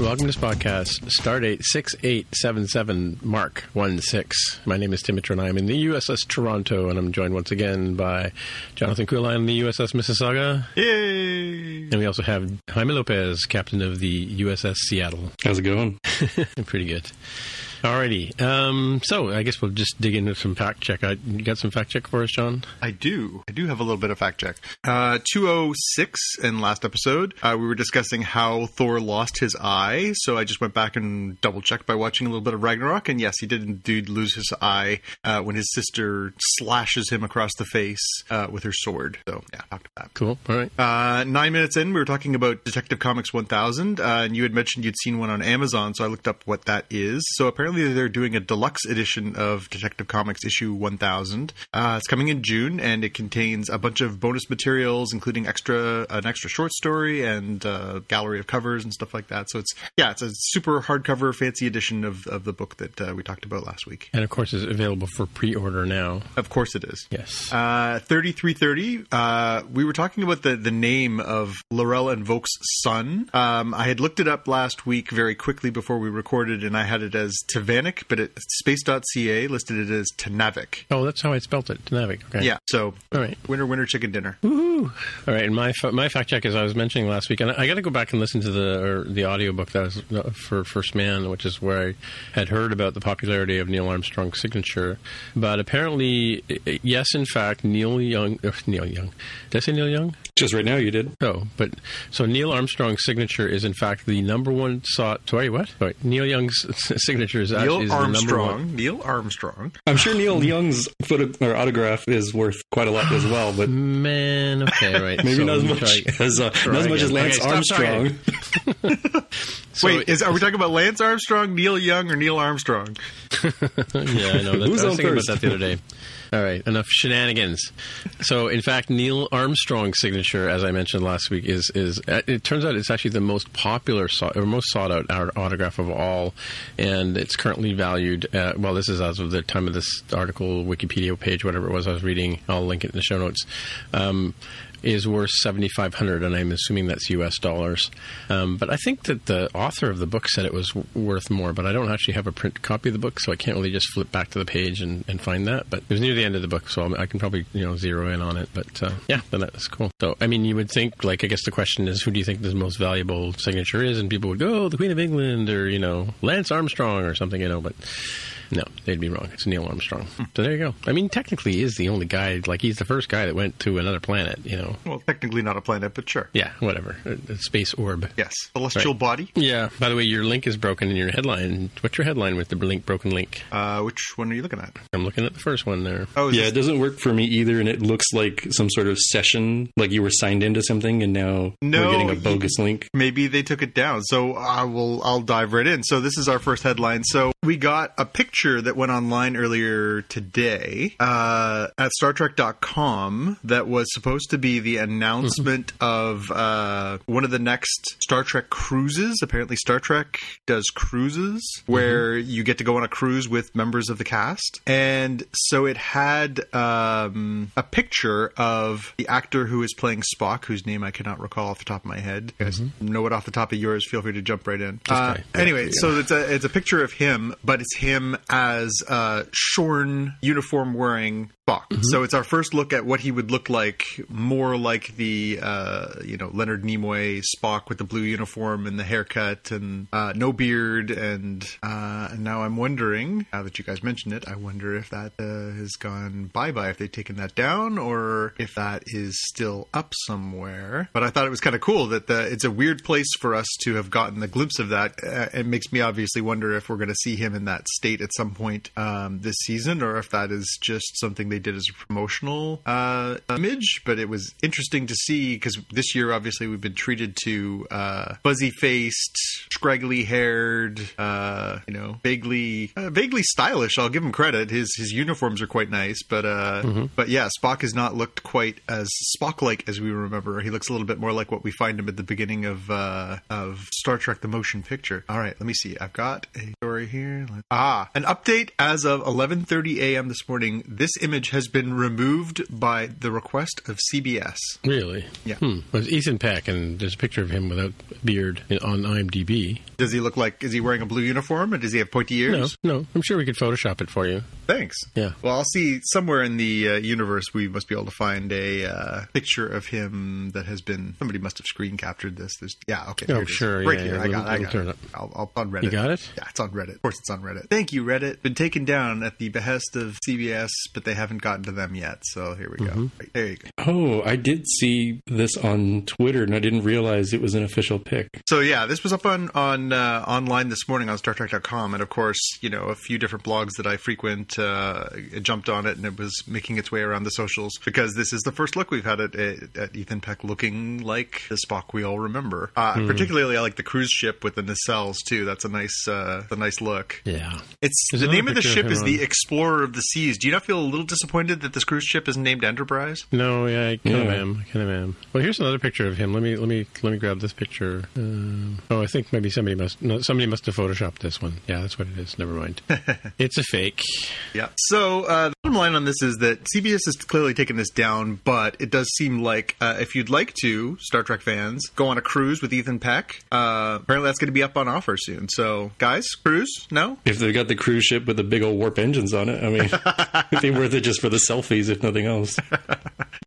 Welcome to this podcast, Stardate 6877 Mark 16. My name is Timothy and I'm in the USS Toronto, and I'm joined once again by Jonathan Kuhlheim in the USS Mississauga. Yay! And we also have Jaime Lopez, captain of the USS Seattle. How's it going? Pretty good. Alrighty. Um, so I guess we'll just dig into some fact check. I, you got some fact check for us, John? I do. I do have a little bit of fact check. Uh, 206 in last episode, uh, we were discussing how Thor lost his eye. So I just went back and double checked by watching a little bit of Ragnarok. And yes, he did indeed lose his eye uh, when his sister slashes him across the face uh, with her sword. So yeah, talked about that. Cool. All right. Uh, nine minutes in, we were talking about Detective Comics 1000, uh, and you had mentioned you'd seen one on Amazon, so I looked up what that is. So apparently, they're doing a deluxe edition of Detective Comics issue 1000. Uh, it's coming in June, and it contains a bunch of bonus materials, including extra an extra short story and uh, gallery of covers and stuff like that. So it's yeah, it's a super hardcover, fancy edition of, of the book that uh, we talked about last week. And of course, it's available for pre-order now. Of course, it is. Yes. Uh, 3330, uh, we were talking about the, the name of Laurel and Vok's son. Um, I had looked it up last week very quickly before we recorded, and I had it as Tavanic, but it, space.ca listed it as Tanavik. oh, that's how I spelt it. Navik. Okay. Yeah, so All right. winner, winner, chicken dinner. Woo! All right, and my my fact check is I was mentioning last week, and I got to go back and listen to the or the audiobook that was uh, for First Man, which is where I had heard about the popularity of Neil Armstrong's signature. But apparently, i- i- yes, in fact, Neil Young, uh, Neil Young, did I say Neil Young? Just right now, you did. Oh, but so Neil Armstrong's signature is in fact the number one sought. Sorry, what? Sorry, Neil Young's signature is actually Neil is the one. Armstrong. Neil Armstrong. I'm sure Neil Young's photo or autograph is worth quite a lot as well, but Man, okay, right. maybe So not as much try- as uh, not as much as. Lance Okay, Armstrong. So- Wait, is are we talking about Lance Armstrong, Neil Young, or Neil Armstrong? yeah, I know. That, Who's I was thinking first? about that the other day. All right, enough shenanigans. So, in fact, Neil Armstrong's signature, as I mentioned last week, is is uh, it turns out it's actually the most popular or most sought out autograph of all, and it's currently valued. At, well, this is as of the time of this article, Wikipedia page, whatever it was I was reading. I'll link it in the show notes. Um, is worth seventy five hundred, and I'm assuming that's U.S. dollars. Um, but I think that the author of the book said it was w- worth more, but I don't actually have a print copy of the book, so I can't really just flip back to the page and, and find that. But it was near the end of the book, so I'll, I can probably you know zero in on it. But uh, yeah, that's cool. So I mean, you would think like I guess the question is, who do you think the most valuable signature is? And people would go, oh, the Queen of England, or you know, Lance Armstrong, or something, you know, but. No, they'd be wrong. It's Neil Armstrong. So there you go. I mean, technically, he is the only guy. Like, he's the first guy that went to another planet. You know. Well, technically not a planet, but sure. Yeah, whatever. A, a space orb. Yes, celestial Right. body. Yeah. By the way, your link is broken in your headline. What's your headline with the link broken link? Uh, which one are you looking at? I'm looking at the first one there. Oh, Yeah, this- it doesn't work for me either, and it looks like some sort of session, like you were signed into something, and now No, we're getting a you- bogus link. maybe they took it down. So I will I'll dive right in. So this is our first headline. So we got a picture that went online earlier today uh, at StarTrek.com that was supposed to be the announcement of uh, one of the next Star Trek cruises. Apparently, Star Trek does cruises where you get to go on a cruise with members of the cast, and so it had um, a picture of the actor who is playing Spock, whose name I cannot recall off the top of my head. You guys know it off the top of yours? Feel free to jump right in. Uh, anyway, so it's a it's a picture of him, but it's him as uh, shorn uniform wearing Spock. So it's our first look at what he would look like, more like the uh, you know Leonard Nimoy Spock with the blue uniform and the haircut and uh, no beard. And, uh, and now I'm wondering, now that you guys mentioned it, I wonder if that uh, has gone bye bye, if they've taken that down, or if that is still up somewhere. But I thought it was kind of cool that the, it's a weird place for us to have gotten a glimpse of that. Uh, it makes me obviously wonder if we're going to see him in that state at some point um, this season, or if that is just something they did as a promotional uh, image. But it was interesting to see because this year, obviously, we've been treated to uh, fuzzy faced, scraggly haired, uh, you know, vaguely, uh, vaguely stylish. I'll give him credit. His his uniforms are quite nice, but uh, but yeah, Spock has not looked quite as Spock like as we remember. He looks a little bit more like what we find him at the beginning of uh, of Star Trek: The Motion Picture. All right, let me see. I've got a story here. Ah, an update as of 11:30 a.m. this morning. This image has been removed by the request of CBS. Really? Yeah. Hmm. Well, it's Ethan Peck, and there's a picture of him without beard on IMDb. Does he look like? Is he wearing a blue uniform? And does he have pointy ears? No, no. I'm sure we could Photoshop it for you. Thanks. Yeah. Well, I'll see somewhere in the uh, universe we must be able to find a uh, picture of him that has been. Somebody must have screen captured this. There's yeah. Okay. Oh, here it is. sure, Right yeah, here. yeah, I got. it, I it'll got. turn it. up. I'll, I'll on Reddit. You got it? Yeah, it's on Reddit. Of course, it's on Reddit. Thank you, Reddit. Been taken down at the behest of CBS, but they haven't gotten to them yet. So here we go. Mm-hmm. Right, there you go. Oh, I did see this on Twitter, and I didn't realize it was an official pic. So yeah, this was up on on uh, online this morning on StarTrek.com, and of course, you know, a few different blogs that I frequent uh, jumped on it, and it was making its way around the socials because this is the first look we've had at, at, at Ethan Peck looking like the Spock we all remember. Uh, Particularly, I like the cruise ship with the nacelles too. That's a nice, uh, a nice look. Yeah. It's There's the name of the picture of ship him is the Explorer of the Seas. Do you not feel a little disappointed that this cruise ship isn't named Enterprise? No, yeah, I kind of am. I kind of am. Well, here's another picture of him. Let me let me let me grab this picture. Um, oh, I think maybe somebody must no, somebody must have photoshopped this one. Yeah, that's what it is. Never mind. it's a fake. Yeah. So uh, the bottom line on this is that CBS has clearly taken this down, but it does seem like uh, if you'd like to, Star Trek fans, go on a cruise with Ethan Peck. Uh, apparently, that's going to be up on offer soon. So, guys, cruise? No. If they've got the cruise ship with the big old warp engines on it, I mean, it'd be worth it just for the selfies, if nothing else.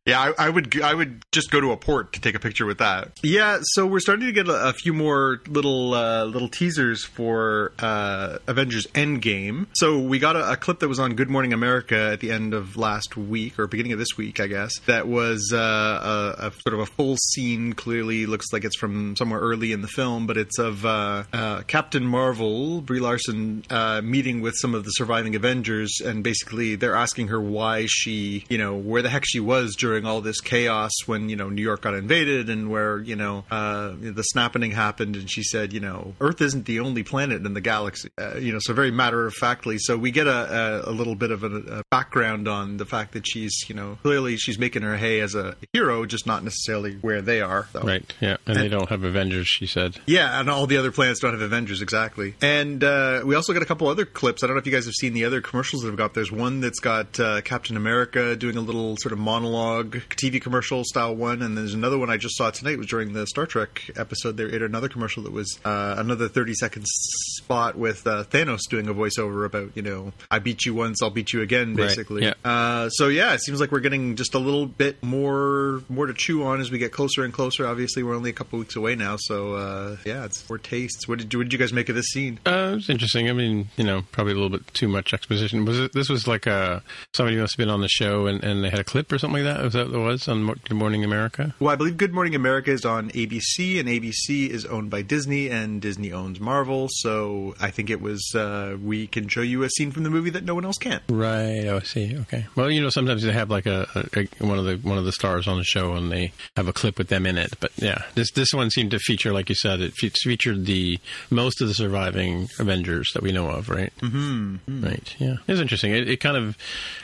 Yeah, I, I would. I would just go to a port to take a picture with that. Yeah, so we're starting to get a, a few more little uh, little teasers for uh, Avengers Endgame. So we got a, a clip that was on Good Morning America at the end of last week or beginning of this week, I guess. That was uh, a, a sort of a full scene. Clearly, looks like it's from somewhere early in the film, but it's of uh, uh, Captain Marvel, Brie Larson, uh, meeting with some of the surviving Avengers, and basically they're asking her why she, you know, where the heck she was during all this chaos when you know New York got invaded and where you know uh, the snapping happened, and she said, you know, Earth isn't the only planet in the galaxy, uh, you know, so very matter of factly. So we get a, a, a little bit of a, a background on the fact that she's, you know, clearly she's making her hay as a hero, just not necessarily where they are. So. Right. Yeah. And they don't have Avengers. She said. Yeah, and all the other planets don't have Avengers exactly. And uh, we also got a couple other clips. I don't know if you guys have seen the other commercials that have got. There's one that's got uh, Captain America doing a little sort of monologue TV commercial style one, and there's another one I just saw tonight was during the Star Trek episode. They aired another commercial that was uh, another 30 second spot with uh, Thanos doing a voiceover about you know I beat you once, I'll beat you again, Right, basically. yeah. Uh, so yeah, it seems like we're getting just a little bit more more to chew on as we get closer and closer. Obviously, we're only a couple weeks away now, so uh, yeah, it's more tastes. What did you, what did you guys make of this scene? Uh, it was interesting. I mean, you know, probably a little bit too much exposition. Was it? This was like a somebody must have been on the show and, and they had a clip or something like that. Was that what it was on Good Morning America? Well, I believe Good Morning America is on ABC, and ABC is owned by Disney, and Disney owns Marvel. So I think it was uh, we can show you a scene from the movie that no one else can. Right. Oh, I see. Okay. Well, you know, sometimes they have like a, a, a one of the one of the stars on the show, and they have a clip with them in it. But yeah, this this one seemed to feature, like you said, it fe- featured the most of the surviving Avengers that we know of. Right. Mm-hmm. Right. Yeah. It was interesting. It, it kind of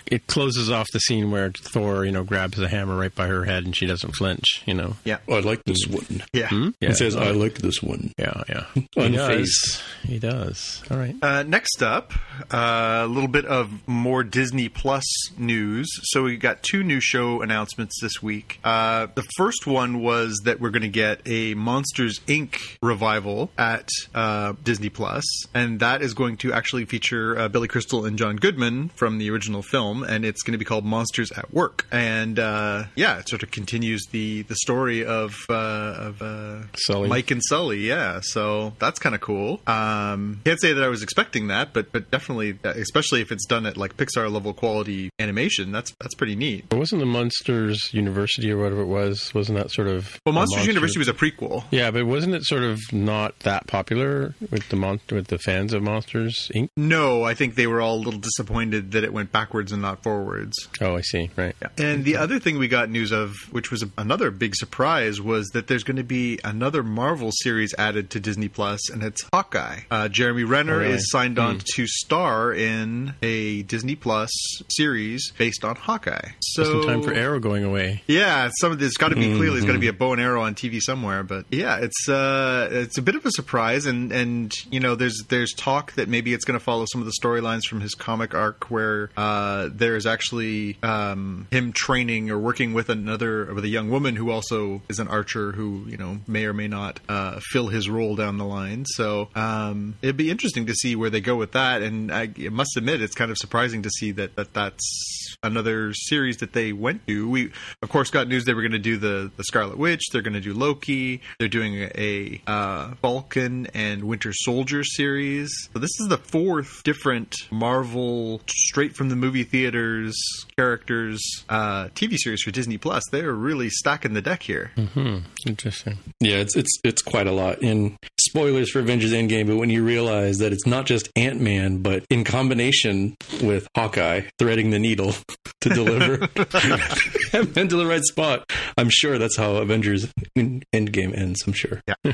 it closes off the scene where Thor, you know, grabs the hammer right by her head, and she doesn't flinch. You know. Yeah, Oh, I like this one. yeah. Yeah. It says, I like this one. Yeah. Yeah. He does. He does. All right. Uh, next up, uh, a little bit of more Disney Plus news. So we got two new show announcements this week. Uh, the first one was that we're going to get a Monsters Inc. revival at uh, Disney Plus, and that is going to actually feature uh, Billy Crystal and John Goodman from the original film, and it's going to be called Monsters at Work. And uh, yeah, it sort of continues the the story of uh, of uh, Sully. Mike and Sully. Yeah, so that's kind of cool. Um, can't say that I was expecting that, but but definitely, especially if it's done at like Pixar level quality animation, that's that's pretty neat. But wasn't the Monsters University or whatever it was? Wasn't that sort of Well, Monsters monster- University was a prequel. Yeah, but wasn't it sort of not that popular with the mon- with the fans of Monsters Inc? No, I think they were all a little disappointed that it went backwards and not forwards. Oh, I see. Right. Yeah. And the other thing we got news of, which was a, another big surprise, was that there's going to be another Marvel series added to Disney Plus, and it's Hawkeye. Uh, Jeremy Renner Oh, really? is signed on to star in a Disney Plus series based on Hawkeye. So Just in time for Arrow going away. yeah, some of there's got to be clearly there's got to be a bow and arrow on TV somewhere, but yeah, it's uh it's a bit of a surprise, and and you know there's there's talk that maybe it's going to follow some of the storylines from his comic arc where uh there's actually um him training or working with another with a young woman who also is an archer who you know may or may not uh fill his role down the line. So um it'd be interesting to see where they go with that, and I must admit it's kind of surprising to see that that that's another series that they went to. We, of course, got news they were going to do the the Scarlet Witch. They're going to do Loki. They're doing a, uh, Falcon and Winter Soldier series. So this is the fourth different Marvel straight from the movie theaters characters uh, TV series for Disney Plus. They're really stacking the deck here. Mm-hmm. Interesting. Yeah, it's it's it's quite a lot. And spoilers for Avengers Endgame, but when you realize that it's not just Ant Man, but in combination with Hawkeye threading the needle to deliver Ant Man to the right spot, I'm sure that's how Avengers Endgame ends. I'm sure. Yeah.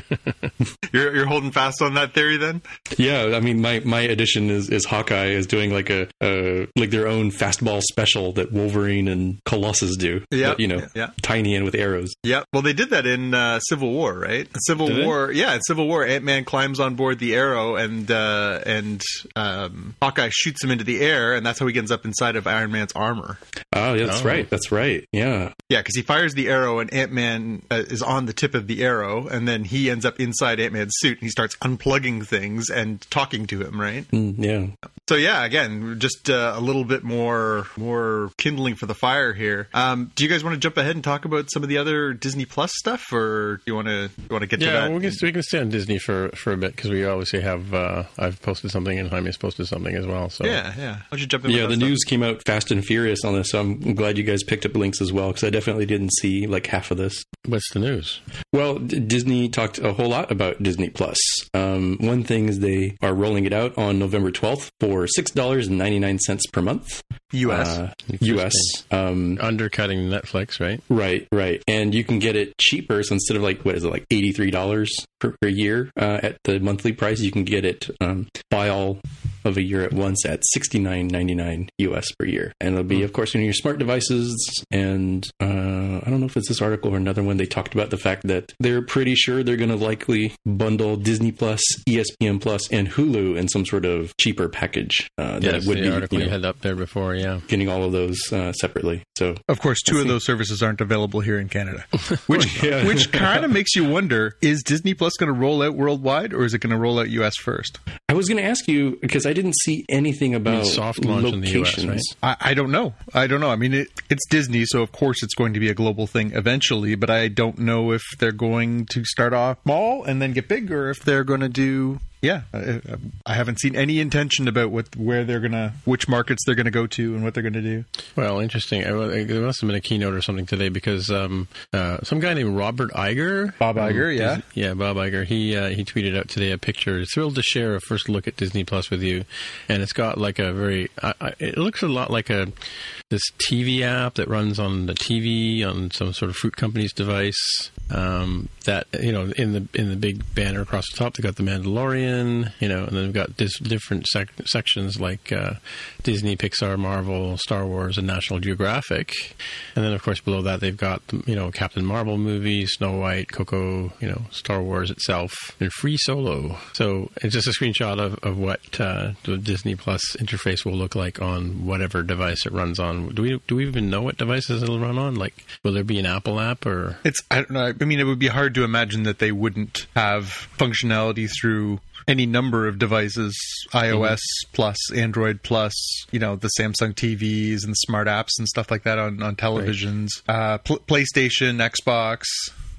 you're you're holding fast on that theory, then? Yeah, I mean, my my addition is is Hawkeye is doing like a uh, like their own fastball special that Wolverine and Colossus do. Yeah, you know, yeah. tiny and with arrows. Yeah, well, they did that in uh, Civil War, right? Civil Did they? War, yeah, in Civil War, Ant Man climbs on board the Arrow, and uh, and um, Hawkeye shoots him into the air, and that's how he ends up inside of Iron Man's armor. Oh, yeah, that's Oh. right. That's right. Yeah. Yeah, because he fires the arrow, and Ant Man uh, is on the tip of the arrow, and then he ends up inside Ant Man's suit, and he starts unplugging things and talking to him, right? Mm, yeah. So yeah, again, just uh, a little bit more more kindling for the fire here. Um, do you guys want to jump ahead and talk about some of the other Disney Plus stuff, or do you want to want to get to that? Yeah, that? we can we can stay on Disney for for a bit because we obviously have. Uh, I've posted something and Jaime's posted something as well. So Yeah, yeah. Why don't you jump in? Yeah, with the that stuff? news came out fast and furious on this, so I'm glad you guys picked up links as well because I definitely didn't see like half of this. what's the news? Well, D- Disney talked a whole lot about Disney Plus. Um, one thing is they are rolling it out on November 12th for six dollars and ninety nine cents per month, U.S. uh, U.S. Um, Undercutting Netflix, right? right, right, and you can get it cheaper. So instead of like what is it like eighty three dollars per, per year uh, at the monthly price. You can get it um, buy all of a year at once at sixty nine ninety nine US per year, and it'll be, of course, in your smart devices. And uh, I don't know if it's this article or another one. They talked about the fact that they're pretty sure they're going to likely bundle Disney Plus, ESPN Plus, and Hulu in some sort of cheaper package. Uh, that Yes, it would the be article you you know, had up there before, yeah. getting all of those uh, separately. So Of course, 2 of those services aren't available here in Canada, which Yeah. which kind of makes you wonder: Is Disney Plus going to roll out worldwide, or is it going to roll out US first? I was going to ask you because I didn't see anything about soft launch in the US, right? I, I don't know. I don't know. I mean, it, it's Disney, so of course it's going to be a global thing eventually. But I don't know if they're going to start off small and then get big, or if they're going to do. Yeah, I, I haven't seen any intention about what where they're gonna, which markets they're gonna go to, and what they're gonna do. Well, interesting. Uh, There must have been a keynote or something today because um, uh, some guy named Robert Iger, Bob um, Iger, yeah. Dis- yeah, Bob Iger. He uh, he tweeted out today a picture. Thrilled to share a first look at Disney Plus with you, and it's got like a very. I it looks a lot like a this TV app that runs on the TV on some sort of fruit company's device. Um, that you know, in the in the big banner across the top, they got the Mandalorian. You know, and then they've got dis- different sec- sections like uh, Disney, Pixar, Marvel, Star Wars, and National Geographic. And then, of course, below that, they've got you know Captain Marvel movies, Snow White, Coco, you know, Star Wars itself, and Free Solo. So it's just a screenshot of, of what uh, the Disney Plus interface will look like on whatever device it runs on. Do we do we even know what devices it'll run on? Like, will there be an Apple app or? It's I don't know. I mean, it would be hard to imagine that they wouldn't have functionality through any number of devices, iOS plus, Android plus, you know, the Samsung TVs and smart apps and stuff like that on on televisions, uh, pl- PlayStation, Xbox.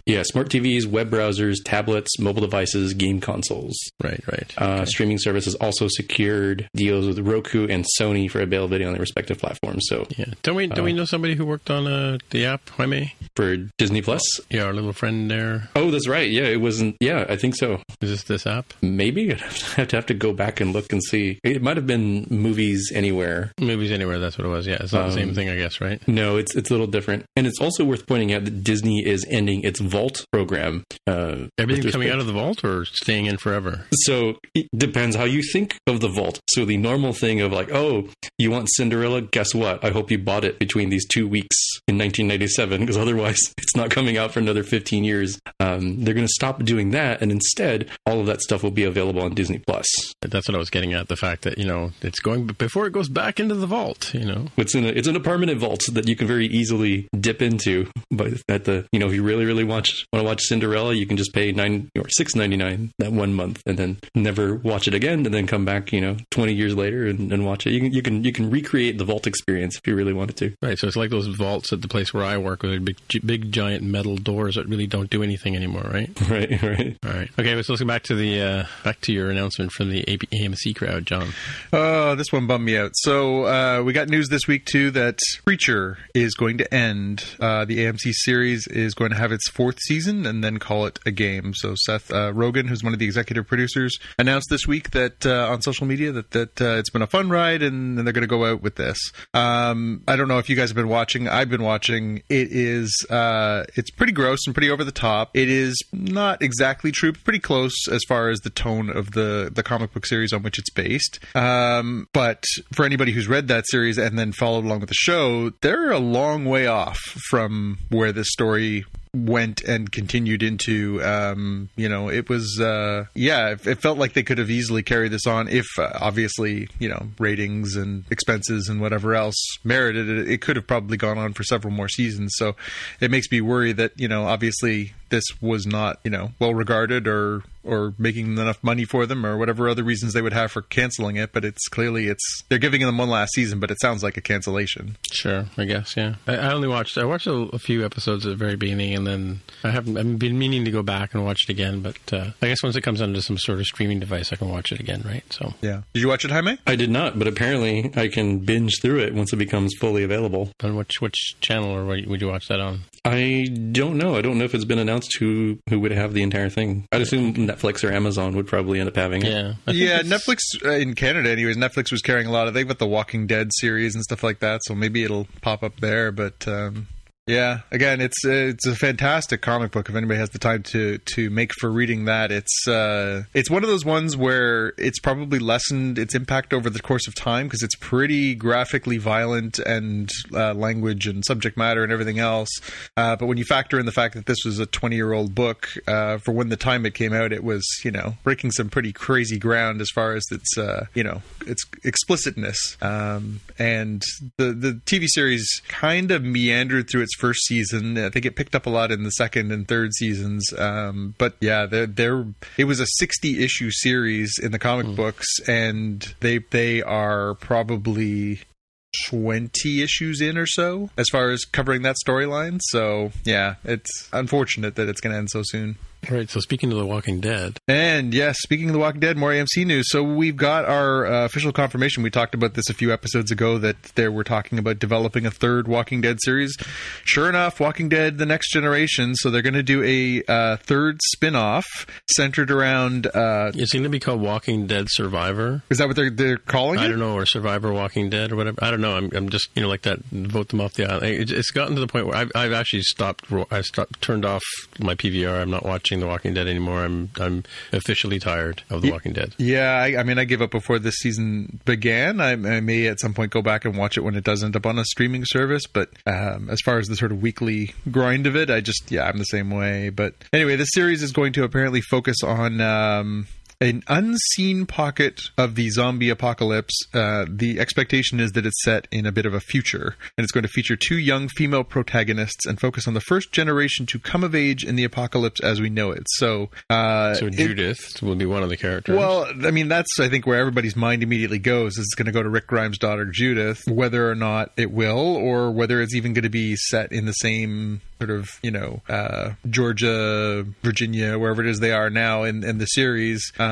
Yeah, smart TVs, web browsers, tablets, mobile devices, game consoles. Right, right. Uh, Streaming services also secured deals with Roku and Sony for availability on their respective platforms. So yeah. Don't we don't we know somebody who worked on uh, the app Jaime? for Disney Plus, Yeah, our little friend there. oh, that's right. Yeah, it wasn't. Yeah, I think so. Is this this app? Maybe I'd have to have to go back and look and see. It might have been Movies Anywhere. Movies Anywhere. That's what it was. Yeah, it's not the same Um, thing, I guess, right? No, it's it's a little different, and it's also worth pointing out that Disney is ending its Vault program. Uh, Everything coming out of the vault or staying in forever? So it depends how you think of the vault. So the normal thing of like, oh, you want Cinderella? Guess what? I hope you bought it between these two weeks in 1997 because otherwise it's not coming out for another 15 years. Um, they're going to stop doing that, and instead, all of that stuff will be available on Disney Plus. That's what I was getting at. The fact that you know it's going before it goes back into the vault. You know, It's in a it's in a permanent vault that you can very easily dip into. But at the you know if you really really watch want to watch Cinderella, you can just pay nine or six ninety nine that one month, and then never watch it again, and then come back you know twenty years later and, and watch it. You can you can you can recreate the vault experience if you really wanted to. right? So it's like those vaults at the place where I work, with big, big giant metal doors that really don't do anything anymore, right? Right, right. All right. Okay, So let's go back to the uh, back to your announcement from the AP- AMC crowd, John. Oh, this one bummed me out. So uh, we got news this week too that Preacher is going to end. Uh, the AMC series is going to have its fourth season and then call it a game. So Seth uh, Rogen, who's one of the executive producers, announced this week that uh, on social media that that uh, it's been a fun ride and, and they're going to go out with this. Um, I don't know if you guys have been watching. I've been watching. It is uh, it's pretty gross and pretty over the top. It is not exactly true, but pretty close as far as the tone of the the comic book series on which it's based. Um, but for anybody who's read that series and then followed along with the show, they're a long way off from where this story went and continued into um you know it was uh yeah it, it felt like they could have easily carried this on if uh, obviously you know ratings and expenses and whatever else merited it. It could have probably gone on for several more seasons. So it makes me worry that you know obviously this was not you know well regarded or or making enough money for them or whatever other reasons they would have for canceling it but it's clearly it's they're giving them one last season but it sounds like a cancellation Sure, I guess. Yeah, I, I only watched. I watched a, a few episodes at the very beginning, and then I haven't. I've been meaning to go back and watch it again, but uh, I guess once it comes onto some sort of streaming device, I can watch it again, right? So yeah did you watch it Jaime I did not, but apparently I can binge through it once it becomes fully available. on which which channel or what would you watch that on? I don't know. I don't know if it's been announced who who would have the entire thing. I'd assume Netflix or Amazon would probably end up having it. Yeah, yeah, Netflix uh, in Canada, anyways. Netflix was carrying a lot of. They've got the Walking Dead series and stuff like that, so maybe it'll pop up there. But um, Yeah, again, it's uh, it's a fantastic comic book. If anybody has the time to to make for reading that, it's uh, it's one of those ones where it's probably lessened its impact over the course of time because it's pretty graphically violent and uh, language and subject matter and everything else. Uh, but when you factor in the fact that this was a 20 year old book, uh, for when the time it came out, it was you know breaking some pretty crazy ground as far as its uh, you know its explicitness. Um, and the the TV series kind of meandered through its first season. I think it picked up a lot in the second and third seasons. Um, but yeah, there there it was a 60 issue series in the comic Hmm. books, and they they are probably 20 issues in or so as far as covering that storyline. So, yeah, it's unfortunate that it's going to end so soon. All right. So speaking of The Walking Dead, And yes, speaking of The Walking Dead, more AMC news. So we've got our uh, official confirmation. We talked about this a few episodes ago that they were talking about developing a third Walking Dead series. Sure enough, Walking Dead: The Next Generation. So they're going to do a uh, third spin-off centered around. Uh, it's going to be called Walking Dead Survivor. is that what they're they're calling it? I it? don't know, or Survivor Walking Dead or whatever. I don't know. I'm, I'm just you know like that. Vote them off the island. It's gotten to the point where I've, I've actually stopped. I stopped, turned off my PVR. I'm not watching The Walking Dead anymore. I'm I'm officially tired of The Walking Dead. Yeah, I, I mean, I gave up before this season began. I, I may at some point go back and watch it when it does end up on a streaming service. But um, as far as the sort of weekly grind of it, I just yeah, I'm the same way. But anyway, this series is going to apparently focus on. Um, an unseen pocket of the zombie apocalypse. Uh, the expectation is that it's set in a bit of a future, and it's going to feature two young female protagonists and focus on the first generation to come of age in the apocalypse as we know it. So, uh, So it- Judith will be one of the characters. well, I mean, that's I think where everybody's mind immediately goes. Is it's going to go to Rick Grimes' daughter Judith, whether or not it will, or whether it's even going to be set in the same sort of you know uh, Georgia, Virginia, wherever it is they are now in, in the series, um,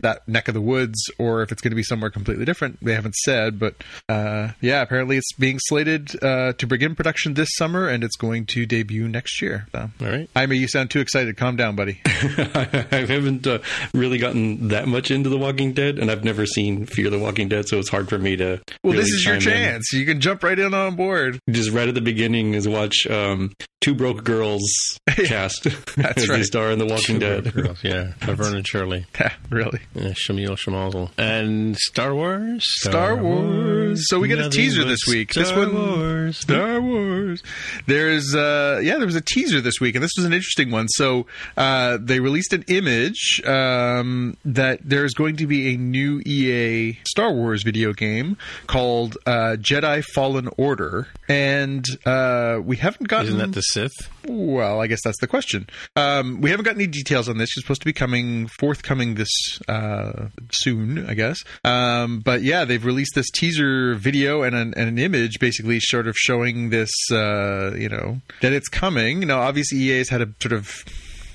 that neck of the woods, or if it's going to be somewhere completely different. They haven't said, but uh, yeah, apparently it's being slated uh, to begin production this summer, and it's going to debut next year. So. all right. mean, you sound too excited. Calm down, buddy. I haven't uh, really gotten that much into The Walking Dead, and I've never seen Fear the Walking Dead, so it's hard for me to. Well, really this is your chime in. chance. You can jump right in on board. Just right at the beginning is watch um, Two Broke Girls cast That's as they star in The Walking Dead. Girls, yeah. Laverne and Shirley. really. Yeah, Schlemiel Schlimazel. And Star Wars? Star Wars. So we get a teaser this week. Star This one- Wars. Star Wars. There's uh yeah, there was a teaser this week, and this was an interesting one. So uh they released an image um that there's going to be a new EA Star Wars video game called uh Jedi Fallen Order. And uh we haven't gotten Isn't that the Sith? Well, I guess that's the question. Um, we haven't got any details on this. It's supposed to be coming forthcoming this uh, soon, I guess. Um, but yeah, they've released this teaser video and an, and an image, basically sort of showing this, uh, you know, that it's coming. Now, obviously, EA's had a sort of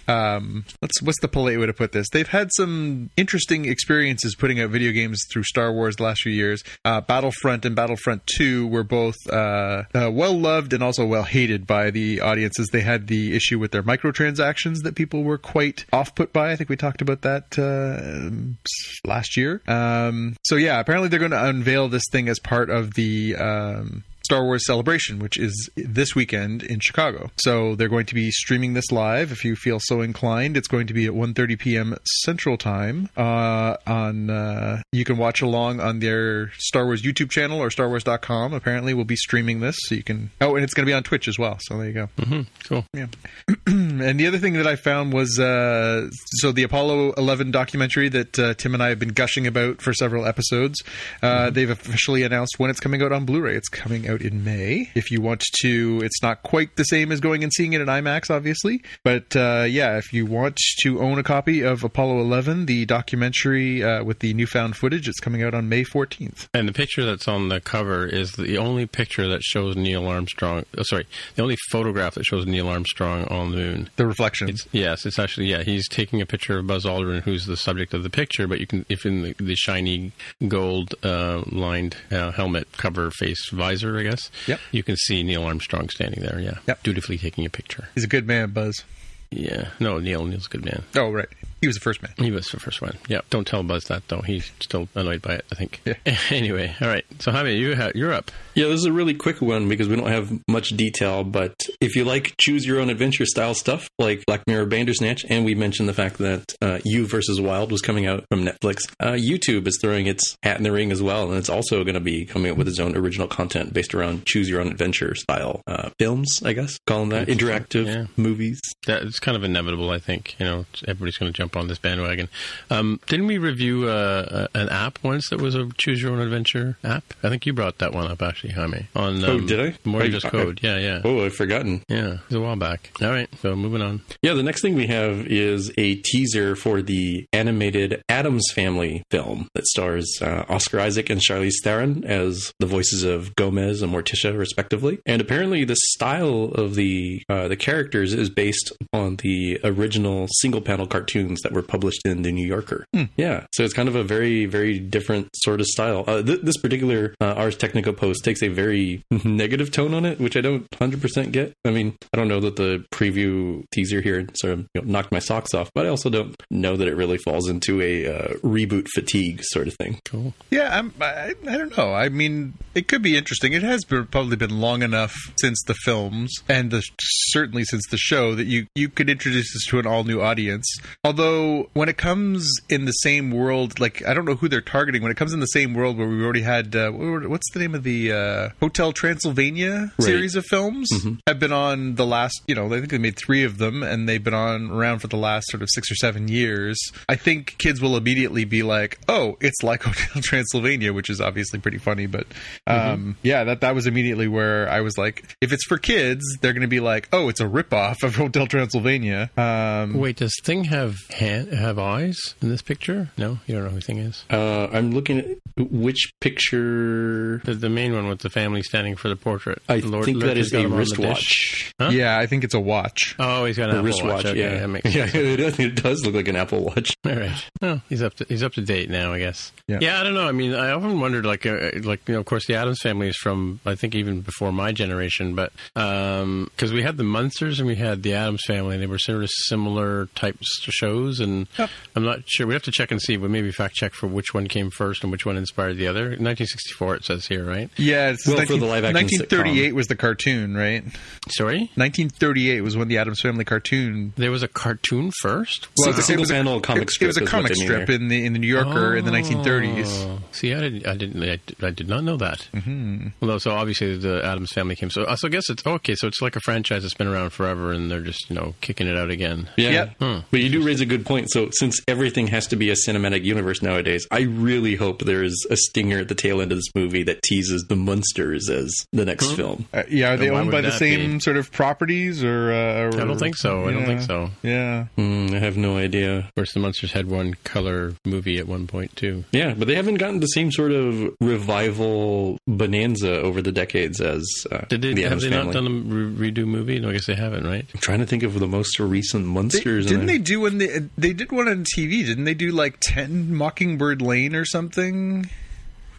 um, what's what's the polite way to put this? They've had some interesting experiences putting out video games through Star Wars the last few years. Uh, Battlefront and Battlefront Two were both uh, uh, well loved and also well hated by the audiences. They had the issue with their microtransactions that people were quite off put by. I think we talked about that uh, last year. Um, so yeah, apparently they're going to unveil this thing as part of the. Um, Star Wars Celebration, which is this weekend in Chicago. So they're going to be streaming this live. If you feel so inclined, it's going to be at 1:30 p.m. Central Time. Uh, on uh, you can watch along on their Star Wars YouTube channel or StarWars.com. Apparently, we'll be streaming this, so you can. Oh, and it's going to be on Twitch as well. So there you go. hmm Cool. Yeah. and the other thing that I found was uh, so the Apollo 11 documentary that uh, Tim and I have been gushing about for several episodes. Uh, They've officially announced when it's coming out on Blu-ray. It's coming out in May. If you want to, it's not quite the same as going and seeing it in IMAX, obviously. But uh, yeah, if you want to own a copy of Apollo 11, the documentary uh, with the newfound footage, it's coming out on May 14th. And the picture that's on the cover is the only picture that shows Neil Armstrong. Oh, sorry, the only photograph that shows Neil Armstrong on the moon. The reflection. It's, yes, it's actually yeah. He's taking a picture of Buzz Aldrin, who's the subject of the picture. But you can, if in the, the shiny gold uh, lined uh, helmet cover face visor, I guess. Yep. You can see Neil Armstrong standing there. Yeah. Yep. Dutifully taking a picture. He's a good man, Buzz. Yeah. No, Neil. Neil's a good man. Oh, right. He was the first man. He was the first one. Yeah. Don't tell Buzz that though. He's still annoyed by it. I think. Yeah. anyway, all right. So Jaime, you ha- you're up. Yeah, this is a really quick one because we don't have much detail. But if you like choose your own adventure style stuff like Black Mirror Bandersnatch, and we mentioned the fact that uh, You versus Wild was coming out from Netflix, uh, YouTube is throwing its hat in the ring as well, and it's also going to be coming up with its own original content based around choose your own adventure style uh, films. I guess call them that interactive Yeah. movies. That it's kind of inevitable. I think you know everybody's going to jump on this bandwagon. Um, didn't we review uh, an app once that was a choose your own adventure app? I think you brought that one up actually, Jaime. On Oh, um, did I? More than I- just I- code. yeah, yeah. Oh, I've forgotten. Yeah, it was a while back. All right, so moving on. Yeah, the next thing we have is a teaser for the animated Addams Family film that stars uh, Oscar Isaac and Charlize Theron as the voices of Gomez and Morticia, respectively. And apparently, the style of the uh, the characters is based on the original single panel cartoons that were published in the New Yorker. Yeah, so it's kind of a very very different sort of style. Uh, th- this particular uh, Ars Technica post takes a very negative tone on it, which I don't hundred percent get. I mean, I don't know that the preview teaser here sort of you know, knocked my socks off, but I also don't know that it really falls into a uh, reboot fatigue sort of thing. Cool. Yeah, I'm, I, I don't know. I mean, it could be interesting. It has been, probably been long enough since the films and the, certainly since the show that you, you could introduce this to an all new audience. Although, when it comes in the same world, like, I don't know who they're targeting, when it comes in the same world where we already had, uh, what's the name of the uh, Hotel Transylvania Right. series of films, have been on the last, you know, I think they made three of them and they've been on around for the last sort of six or seven years. I think kids will immediately be like, oh, it's like Hotel Transylvania, which is obviously pretty funny. But um, yeah, that, that was immediately where I was like, if it's for kids, they're going to be like, oh, it's a ripoff of Hotel Transylvania. Um, Wait, does Thing have hand, have eyes in this picture? No, you don't know who Thing is. Uh, I'm looking at which picture. The, the main one with the family standing for the portrait. I Lord- think that Lurker's is got a him on the wristwatch. Huh? Yeah, I think it's a watch. Oh, he's got an A Apple wristwatch, watch. Okay, yeah, makes yeah, sense. it, it does look like an Apple Watch. All right. Well, he's up to he's up to date now, I guess. Yeah. I don't know. I mean, I often wondered, like, uh, like you know, of course, the Addams family is from I think even before my generation, but because we had the Munsters and we had the Addams family, and they were sort of similar types of shows, and I'm not sure. We have to check and see, but maybe fact check for which one came first and which one inspired the other. 1964, it says here, right? Yeah, it's Well, for the live action 1938 was the cartoon, right? Sorry, 1938 was when the Addams Family cartoon there was a cartoon first. Well, it was- a it was a- panel comic strip. It was a comic strip in the in the New Yorker in the 1930s. Oh. See, I didn't, I didn't, I, did- I did not know that. Mm-hmm. Well, so obviously the Addams family came. So, so I guess it's okay. So it's like a franchise that's been around forever, and they're just you know kicking it out again. Yeah. Yep. Hmm. But you do raise a good point. So, since everything has to be a cinematic universe nowadays, I really hope there is a stinger at the tail end of this movie that teases the Munsters as the next film. Uh, yeah, are they why owned by the same be? sort of properties, or, uh, or I don't think so. I don't think so. Yeah, Mm, I have no idea. Of course, the Munsters had one color movie at one point too. Yeah, but they haven't gotten the same sort of revival bonanza over the decades as uh, Did they the have Addams they family. not done a re- redo movie? No, I guess they haven't, right? I'm trying to think of the most recent They- Munsters. and didn't I- they do when they they did one on TV? Didn't they do like Ten Mockingbird Lane or something?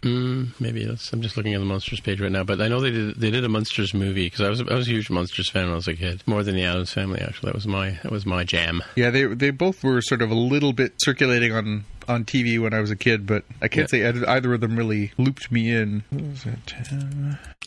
Mm, maybe that's, I'm just looking at the Munsters page right now, but I know they did they did a Munsters movie because I was I was a huge Munsters fan when I was a kid, more than the Addams Family. Actually, that was my that was my jam. Yeah, they they both were sort of a little bit circulating on on TV when I was a kid, but I can't say either, either of them really looped me in. What was it?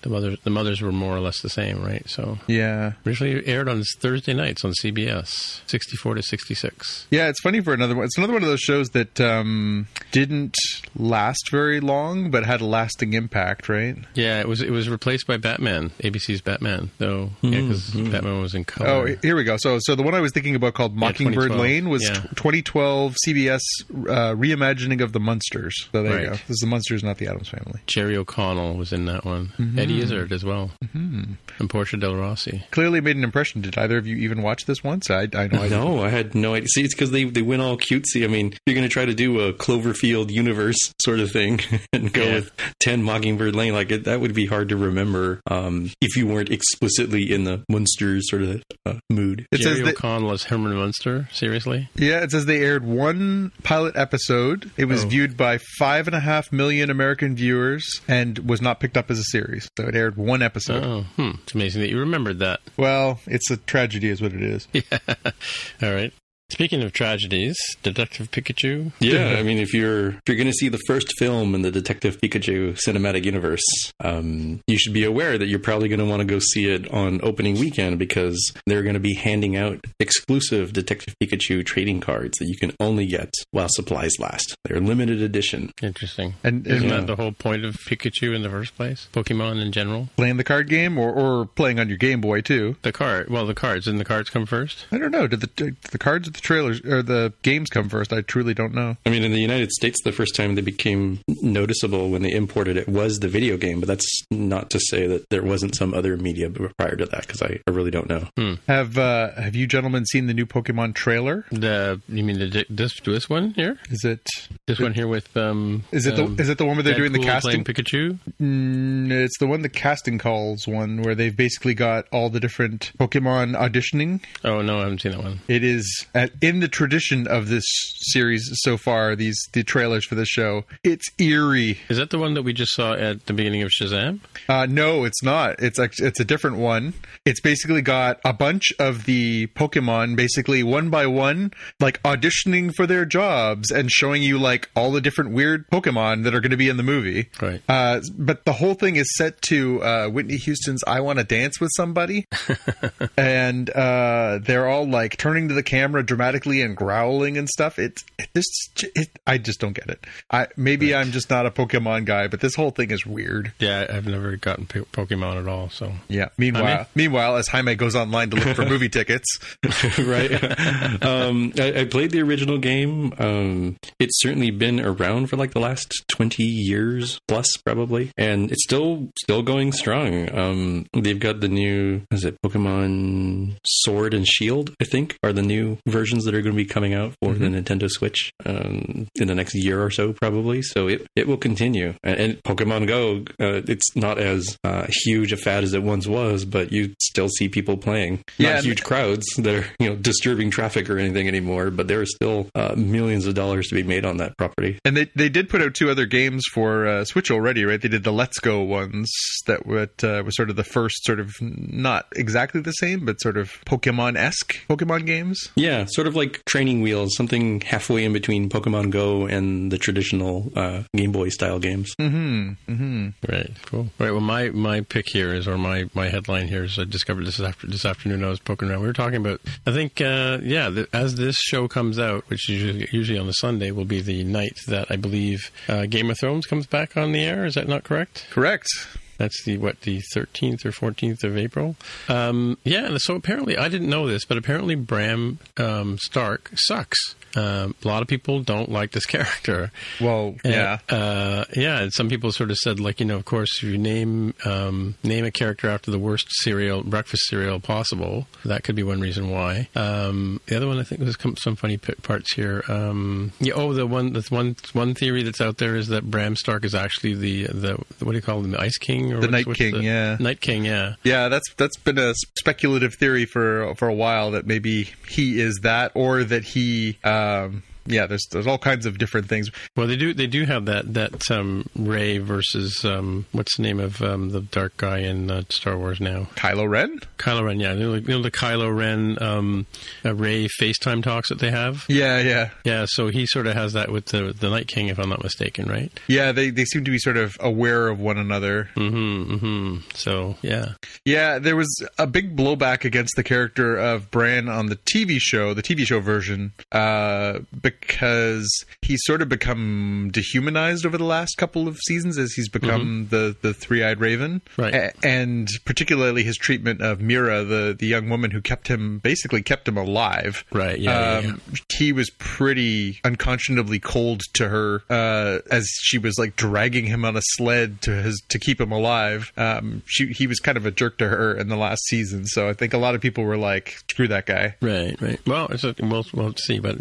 The mothers the mothers were more or less the same, right? So Yeah. originally aired on Thursday nights on CBS, sixty four to sixty six. Yeah, it's funny for another one. It's another one of those shows that um, didn't last very long, but had a lasting impact, right? Yeah, it was it was replaced by Batman, ABC's Batman, though. Yeah, because Batman was in color. Oh, here we go. So, so the one I was thinking about called Mockingbird 2012. Lane was Yeah. 2012 CBS uh, reimagining of the Munsters. So there you go. This is the Munsters, not the Addams Family. Jerry O'Connell was in that one. Eddie Izzard as well, mm-hmm. and Portia Del Rossi. Clearly made an impression. Did either of you even watch this once? I, I know. I No, I had no idea. See, it's because they, they went all cutesy. I mean, you're going to try to do a Cloverfield universe sort of thing and go Yeah. with 10 Mockingbird Lane. Like, it, that would be hard to remember um, if you weren't explicitly in the Munsters sort of uh, mood. It Jerry says that, O'Connell as Herman Munster. Seriously? yeah, it says they aired one pilot episode. It was Oh. viewed by five and a half million American viewers and was not picked up as a series. So it aired one episode. Oh, hmm. It's amazing that you remembered that. Well, it's a tragedy, is what it is. All right. Speaking of tragedies, Detective Pikachu. Yeah, I mean, if you're if you're going to see the first film in the Detective Pikachu cinematic universe, um, you should be aware that you're probably going to want to go see it on opening weekend because they're going to be handing out exclusive Detective Pikachu trading cards that you can only get while supplies last. They're limited edition. Interesting. And, Isn't and that the whole point of Pikachu in the first place? Pokemon in general? playing the card game or, or playing on your Game Boy too. The card. Well, the cards. Didn't the cards come first? I don't know. Did the did the cards or the trailers or the games come first? I truly don't know. I mean, in the United States, the first time they became noticeable when they imported it was the video game, but that's not to say that there wasn't some other media prior to that because I, I really don't know. Have uh, Have you gentlemen seen the new Pokemon trailer? The you mean the this this one here? Is it This one here with um. is it the um, is it the one where they're doing the casting? playing Pikachu? Mm, it's the one the casting calls one where they've basically got all the different Pokemon auditioning. Oh no, I haven't seen that one. It is at, in the tradition of this series so far. These the trailers for this show. It's eerie. Is that the one that we just saw at the beginning of Shazam? Uh, no, it's not. It's act- it's a different one. It's basically got a bunch of the Pokemon, basically one by one, like auditioning for their jobs and showing you like all the different weird Pokemon that are going to be in the movie. Right. Uh, but the whole thing is set to uh, Whitney Houston's "I Want to Dance with Somebody," and uh, they're all like turning to the camera dramatically and growling and stuff. It's it, this. It, I just don't get it. I maybe I'm just not a Pokemon guy, but this whole thing is weird. Yeah, I've never gotten po- Pokemon at all. So Yeah. Meanwhile, Jaime? meanwhile, as Jaime goes online to look for movie tickets, right? um, I, I played the original game. Um, it's certainly been around for like the last twenty years plus, probably, and it's still still going strong. Um, they've got the new, is it Pokemon Sword and Shield? I think are the new versions that are going to be coming out for the Nintendo Switch um, in the next year or so, probably. So it it will continue. And, and Pokemon Go, uh, it's not as uh, huge a fad as it once was, but you still see people playing. Yeah, Not huge crowds that are you know disturbing traffic or anything anymore, but there are still uh, millions of dollars to be made on that property. and they they did put out two other games for uh, Switch already, right? They did the Let's Go ones that would, uh, was sort of the first sort of not exactly the same, but sort of Pokemon esque Pokemon games. Yeah, sort of like training wheels, something halfway in between Pokemon Go and the traditional uh, Game Boy style games. Mm-hmm. Mm-hmm. Right. Cool. Right. Well, my, my pick here is, or my, my headline here is, I discovered this after this afternoon. I was poking around. We were talking about. I think, uh, yeah, the, as this show comes out, which is usually, usually on the Sunday, will be the night that I believe uh, Game of Thrones comes back on the air. Is that not correct? Correct. That's the what the 13th or 14th of April. Um, yeah, and so apparently I didn't know this, but apparently Bran um, Stark sucks. Um, a lot of people don't like this character. Well, And, yeah. uh, yeah. And some people sort of said, like, you know, of course, if you name um, name a character after the worst cereal, breakfast cereal possible, that could be one reason why. Um, the other one, I think, was some funny p- parts here. Um, yeah. Oh, the one, the one, one theory that's out there is that Bran Stark is actually the the what do you call him, the Ice King or The Night King, the- yeah. Night King, yeah. Yeah, that's that's been a speculative theory for for a while that maybe he is that, or that he, um, yeah. There's there's all kinds of different things. Well, they do they do have that that um, Rey versus um, what's the name of um, the dark guy in uh, Star Wars now? Kylo Ren. Kylo Ren, yeah, you know, you know the Kylo Ren um, uh, Rey FaceTime talks that they have. Yeah, yeah, Yeah, so he sort of has that with the the Night King, if I'm not mistaken, right? yeah. They they seem to be sort of aware of one another. Mm-hmm. Mm-hmm. So yeah, Yeah, there was a big blowback against the character of Bran on the TV show, the TV show version, uh, because he's sort of become dehumanized over the last couple of seasons as he's become the, the three eyed raven. Right. A- and particularly his treatment of Meera, the, the young woman who kept him, basically kept him alive. right. Yeah. yeah, um, he was pretty unconscionably cold to her uh, as she was like dragging him on a sled to his to keep him alive. Um, she he was kind of a jerk to her in the last season, so I think a lot of people were like, "Screw that guy." Right. Right. Well, it's a, we'll we'll see. But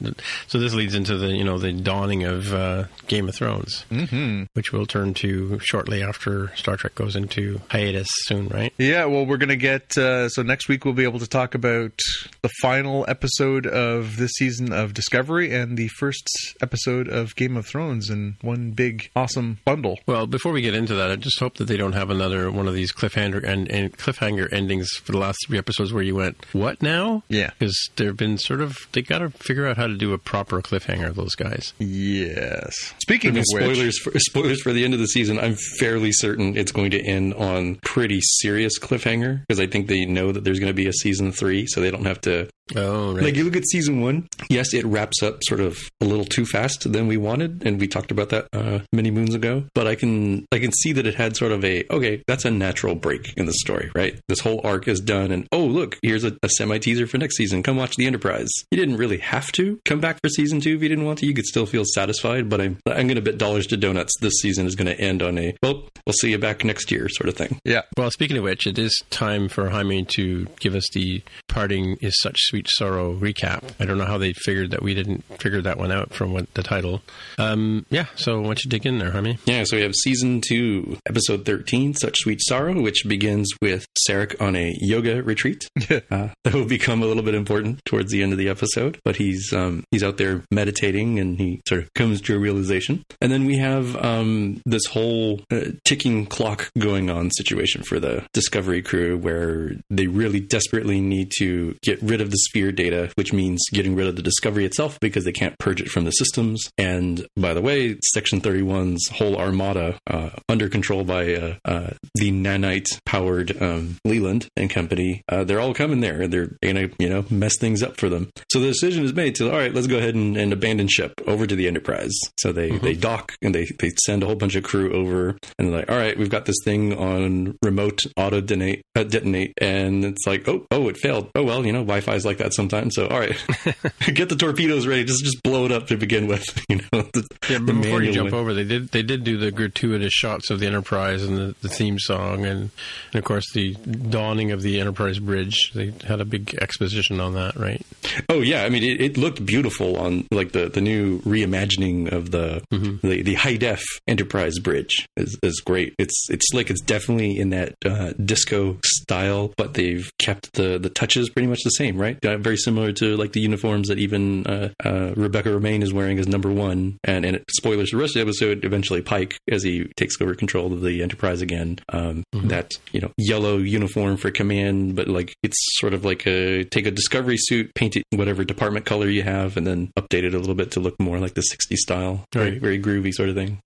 so this leads leads into the you know the dawning of uh, Game of Thrones, mm-hmm. which we'll turn to shortly after Star Trek goes into hiatus soon, right? Yeah, well, we're going to get. Uh, so next week we'll be able to talk about the final episode of this season of Discovery and the first episode of Game of Thrones in one big, awesome bundle. Well, before we get into that, I just hope that they don't have another one of these cliffhanger and, and cliffhanger endings for the last three episodes where you went, "What now?" Yeah. because they've been sort of they got to figure out how to do a proper cliffhanger. Those guys. Yes. Speaking I mean, of which, spoilers for, spoilers for the end of the season. I'm fairly certain it's going to end on pretty serious cliffhanger because I think they know that there's going to be a season three, so they don't have to. Oh, right. Like you look at season one, yes, it wraps up sort of a little too fast than we wanted, and we talked about that uh, many moons ago. But I can I can see that it had sort of a okay, that's a natural break in the story, right? This whole arc is done, and oh look, here's a, a semi teaser for next season. Come watch the Enterprise. You didn't really have to come back for season two if you didn't want to. You could still feel satisfied, but I'm I'm going to bet dollars to donuts this season is going to end on a well, we'll see you back next year sort of thing. yeah, Well, speaking of which, it is time for Jaime to give us the "Parting is Such Sweet Sorrow" recap. I don't know how they figured that we didn't figure that one out from what the title. Um, yeah, so why don't you dig in there, Jaime? Yeah, so we have season two, episode 13, Such Sweet Sorrow, which begins with Sarek on a yoga retreat. uh, that will become a little bit important towards the end of the episode, but he's um, he's out there meditating and he sort of comes to a realization. And then we have um, this whole uh, ticking clock going on situation for the Discovery crew where they really desperately need to get rid of the sphere data, which means getting rid of the Discovery itself because they can't purge it from the systems. And by the way, Section 31's whole armada, uh, under control by uh, uh, the nanite powered um, Leland and company, uh, they're all coming there and they're going to, you know, mess things up for them. So the decision is made to, all right, let's go ahead and, and abandon ship over to the Enterprise. So they, they dock and they, they send a whole bunch of crew over and they're like, all right, we've got this thing on remote auto detonate, uh, detonate. And it's like, oh, oh, it failed. Oh, well, you know, Wi Fi is like that sometimes. So, all right, get the torpedoes ready. Just, just blow it up to begin with. You know, the, Yeah, the before you jump way. over, they did they did do the gratuitous shots of the Enterprise and the, the theme song, and, and of course the dawning of the Enterprise bridge. They had a big exposition on that, right? Oh yeah, I mean it, it looked beautiful on like the, the new reimagining of the the, the high def Enterprise bridge is, is great. It's it's slick. It's definitely in that uh, disco style, but they've kept the the touches pretty much the same, right? Uh, very similar to like the uniforms that even uh, uh, Rebecca Romijn is wearing as number one. And and it, spoilers the rest of the episode. Eventually, Pike as he takes over control of the Enterprise again. Um, That you know yellow uniform for command, but like it's sort of like a take a Discovery suit, paint it whatever department color you have, and then update it a little bit to look more like the 60s style, very Right. very groovy sort of thing.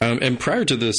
Um, and prior to this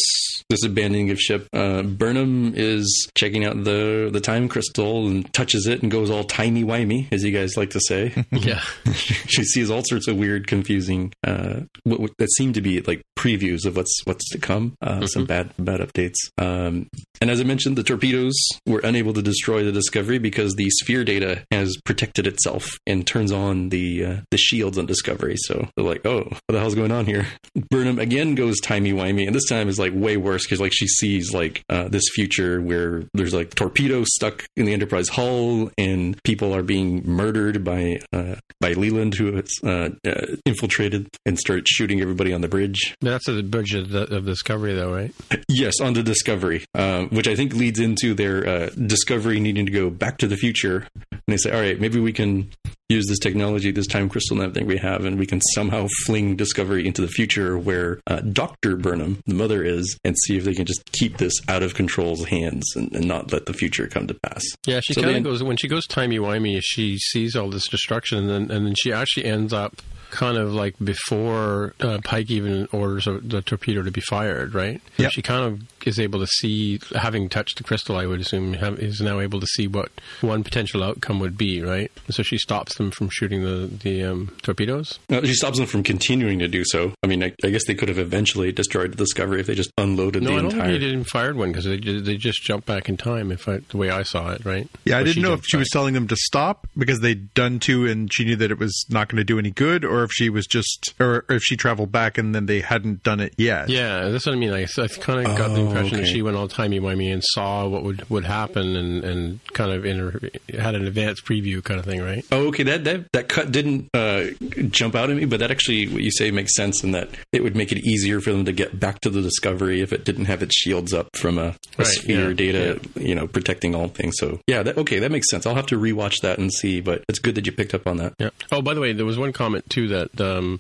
this abandoning of ship, uh, Burnham is checking out the the time crystal and touches it and goes all timey wimey, as you guys like to say. Yeah. she sees all sorts of weird, confusing, uh, what, what, that seem to be like previews of what's what's to come. Uh, Some bad bad updates. Um, and as I mentioned, the torpedoes were unable to destroy the Discovery because the sphere data has protected itself and turns on the uh, the shields on Discovery. So they're like, oh, what the hell's going on here? Burnham again goes timey wimey, and this time is like way worse because like she sees like uh, this future where there's like torpedoes stuck in the Enterprise hull and people are being murdered by uh, by Leland who has uh, uh, infiltrated and started shooting everybody on the bridge. That's the bridge of, the, of Discovery, though, right? Yes, on the Discovery, um, which I think leads into their uh, Discovery needing to go back to the future. And they say, all right, maybe we can use this technology, this time crystal and everything we have, and we can somehow fling Discovery into the future where uh, Dr. Burnham, the mother, is, and see if they can just keep this out of control's hands and, and not let the future come to pass. Yeah, she So kind of goes when she goes timey wimey. She sees all this destruction, and then and then she actually ends up kind of like before uh, Pike even orders a, the torpedo to be fired, right? Yep. She kind of is able to see, having touched the crystal, I would assume, have, is now able to see what one potential outcome would be, right? So she stops them from shooting the the um, torpedoes. Uh, she stops them from continuing to do so. I mean, I, I guess they could have eventually destroyed the Discovery if they just unloaded No, the I don't entire. think they didn't fired one because they they just jumped back in time. If I, the way I saw it, right? Yeah, I didn't know if jumped she was telling them to stop because they'd done two and she knew that it was not going to do any good, or if she was just, or if she traveled back and then they hadn't done it yet. Yeah, that's what I mean. I, I kind of got the Oh, impression that she went all timey wimey and saw what would, would happen and, and kind of in her, had an advanced preview kind of thing, right? Oh, okay. that that that cut didn't uh, jump out at me, but that actually what you say makes sense in that it would make it easier for them to get back to the discovery if it didn't have its shields up from a, a Right, sphere yeah, data, you know, protecting all things. So yeah, that, okay, that makes sense. I'll have to rewatch that and see, but it's good that you picked up on that. Yeah. Oh, by the way, there was one comment too that um,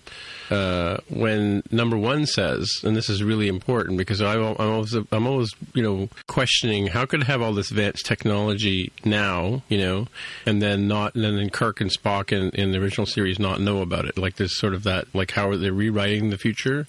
uh, when number one says, and this is really important because I, I'm always, I'm always, you know, questioning how could it have all this advanced technology now, you know, and then not, and then Kirk and Spock in, in the original series not know about it. Like there's sort of that, like how are they rewriting the future?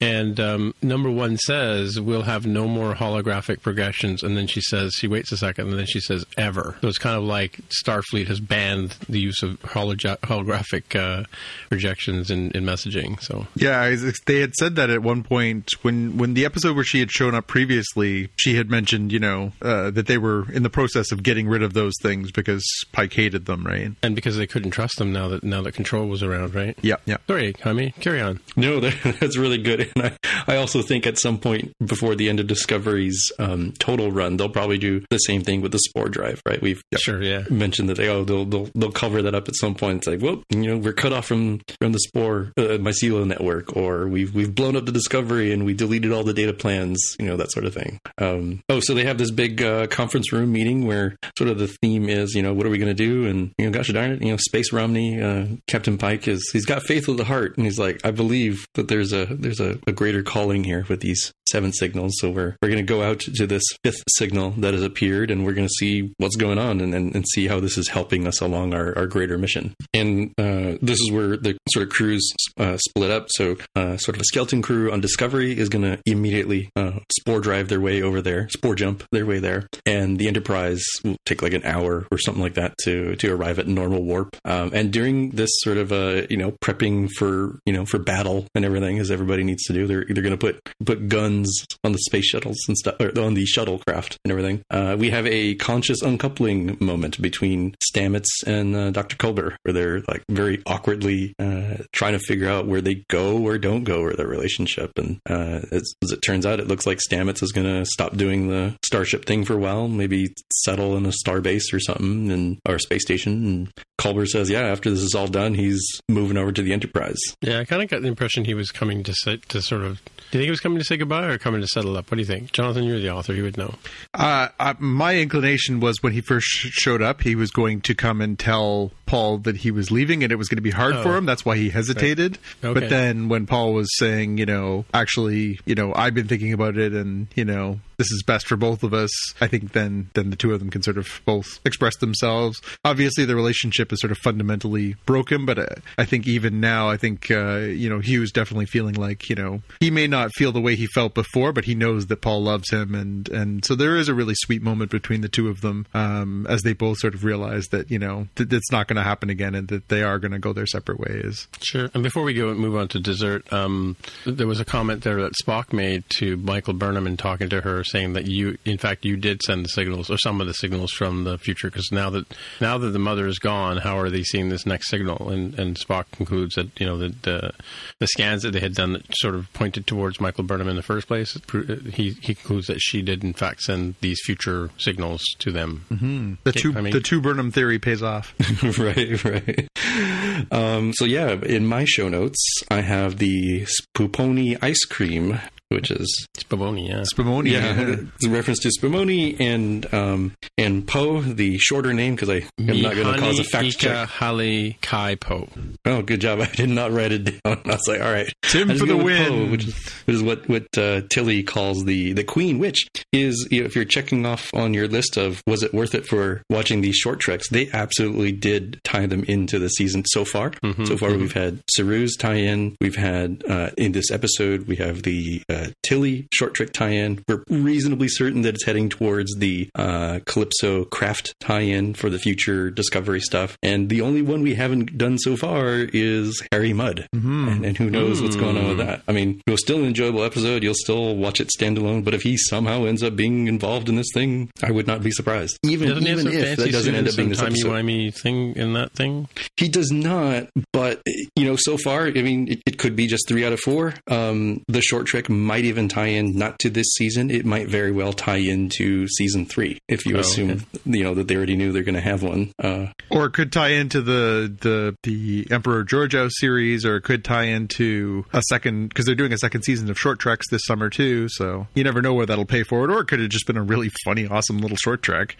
And um, number one says we'll have no more holographic progressions, and then she says she waits a second, and then she says ever. So it's kind of like Starfleet has banned the use of hologra- holographic uh, projections in, in messaging. So Yeah, they had said that at one point when when the episode where she had shown up previously, she had mentioned, you know, uh, that they were in the process of getting rid of those things because Pike hated them, right? and because they couldn't trust them now that now that control was around, right? Yeah, yeah. Sorry, Jaime, carry on. No, that's really good. And I, I also think at some point before the end of Discovery's um, total run, they'll probably do the same thing with the Spore Drive, right? We've Sure, yeah. mentioned that they oh they'll, they'll they'll cover that up at some point. It's like, well, you know, we're cut off from from the Spore uh, mycelial network, or we've we've blown up the Discovery and we deleted all the data plans, you know, that sort of thing. Um, oh, so they have this big uh, conference room meeting where sort of the theme is, you know, what are we going to do? And you know, gosh darn it, you know, Space Romney, uh, Captain Pike is he's got faith with the heart, and he's like, I believe that there's a there's a, a greater calling here with these seven signals. So we're we're going to go out to this fifth signal that has appeared, and we're going to see what's going on and, and, and see how this is helping us along our, our greater mission. And uh, this is where the sort of crews uh, split up. So uh, sort of a skeleton crew on Discovery is going to immediately uh, spore drive their way over there, spore jump their way there, and the Enterprise will take like an hour or something like that to to arrive at normal warp. Um, and during this sort of uh, you know prepping for you know for battle and everything, as everybody needs to do, they're either going to put put guns on the space shuttles and stuff, or on the shuttlecraft and everything. Uh, we have a conscious uncoupling moment between Stamets and uh, Dr. Culber, where they're like very awkwardly uh, trying to figure out where they go or don't go or their relationship. And uh, as, as it turns out, it looks like Stamets is going to stop doing the starship thing for a while, maybe settle in a star base or something, and or a space station. And Culber says, "Yeah, after this is all done, he's moving over to the Enterprise." Yeah, I kind of got the impression he was coming to say, to sort of. Do you think he was coming to say goodbye or coming to settle up? What do you think, Jonathan? You're the author; you would know. Uh, uh, my inclination was when he first showed up, he was going to come and tell Paul that he was leaving, and it was going to be hard Oh. for him. That's why he hesitated. Okay. But then when Paul was saying, you know, actually, you know, I've been thinking about it, and you know, this is best for both of us. I think then then the two of them can sort of both express themselves. Obviously, the relationship is sort of fundamentally broken, but uh, I think even now, I think uh, you know, Hugh's definitely feeling like you know he may not feel the way he felt before, but he knows that Paul loves him, and and so there is a really sweet moment between the two of them um, as they both sort of realize that you know that it's not going to happen again, and that they are going to go their separate ways. Sure. And before we go move on to dessert, um, there was a comment there that Spock made to Michael Burnham in talking to her, saying that you, in fact, you did send the signals or some of the signals from the future because now that now that the mother is gone, how are they seeing this next signal? And and Spock concludes that you know the the, the scans that they had done that sort of pointed towards Michael Burnham in the first place. He he concludes that she did in fact send these future signals to them. The two I mean- the two Burnham theory pays off. right, right. Um, so yeah, in my show notes, I have the Spumoni ice cream, which is It's Baboni, yeah. Spumoni. yeah, it's a reference to Spumoni and um, and Po, the shorter name, because I am not going to cause a Mihani fact Ika check. Hale Kai Po. Oh, good job! I did not write it down. I was like, all right, Tim for the win. Po, which is, which is what what uh, Tilly calls the the queen, which is you know, if you're checking off on your list of was it worth it for watching these short treks, they absolutely did tie them into the season so far. so far, we've had Saru's tie-in. We've had uh, in this episode we have the uh, Tilly short trek tie-in. We're reasonably certain that it's heading towards the uh, Calypso craft tie-in for the future Discovery stuff. And the only one we haven't done so far is Harry Mudd. And, and who knows what's going on with that. I mean, it was still an enjoyable episode. You'll still watch it standalone. But if he somehow ends up being involved in this thing, I would not be surprised. Even, Doesn't even if that doesn't end up being this episode. timey-wimey thing in that thing? He does not, but you know, so far, I mean, it, it could be just three out of four. Um, the short trek might even tie in not to this season. It might very well tie into season three if you Oh, assume okay. you know that they already knew they're going to have one. Uh, Or it could tie into the the the Emperor Georgiou series, or it could tie into a second because they're doing a second season of Short Treks this summer too. So you never know where that'll pay forward. Or it could have just been a really funny, awesome little short trek.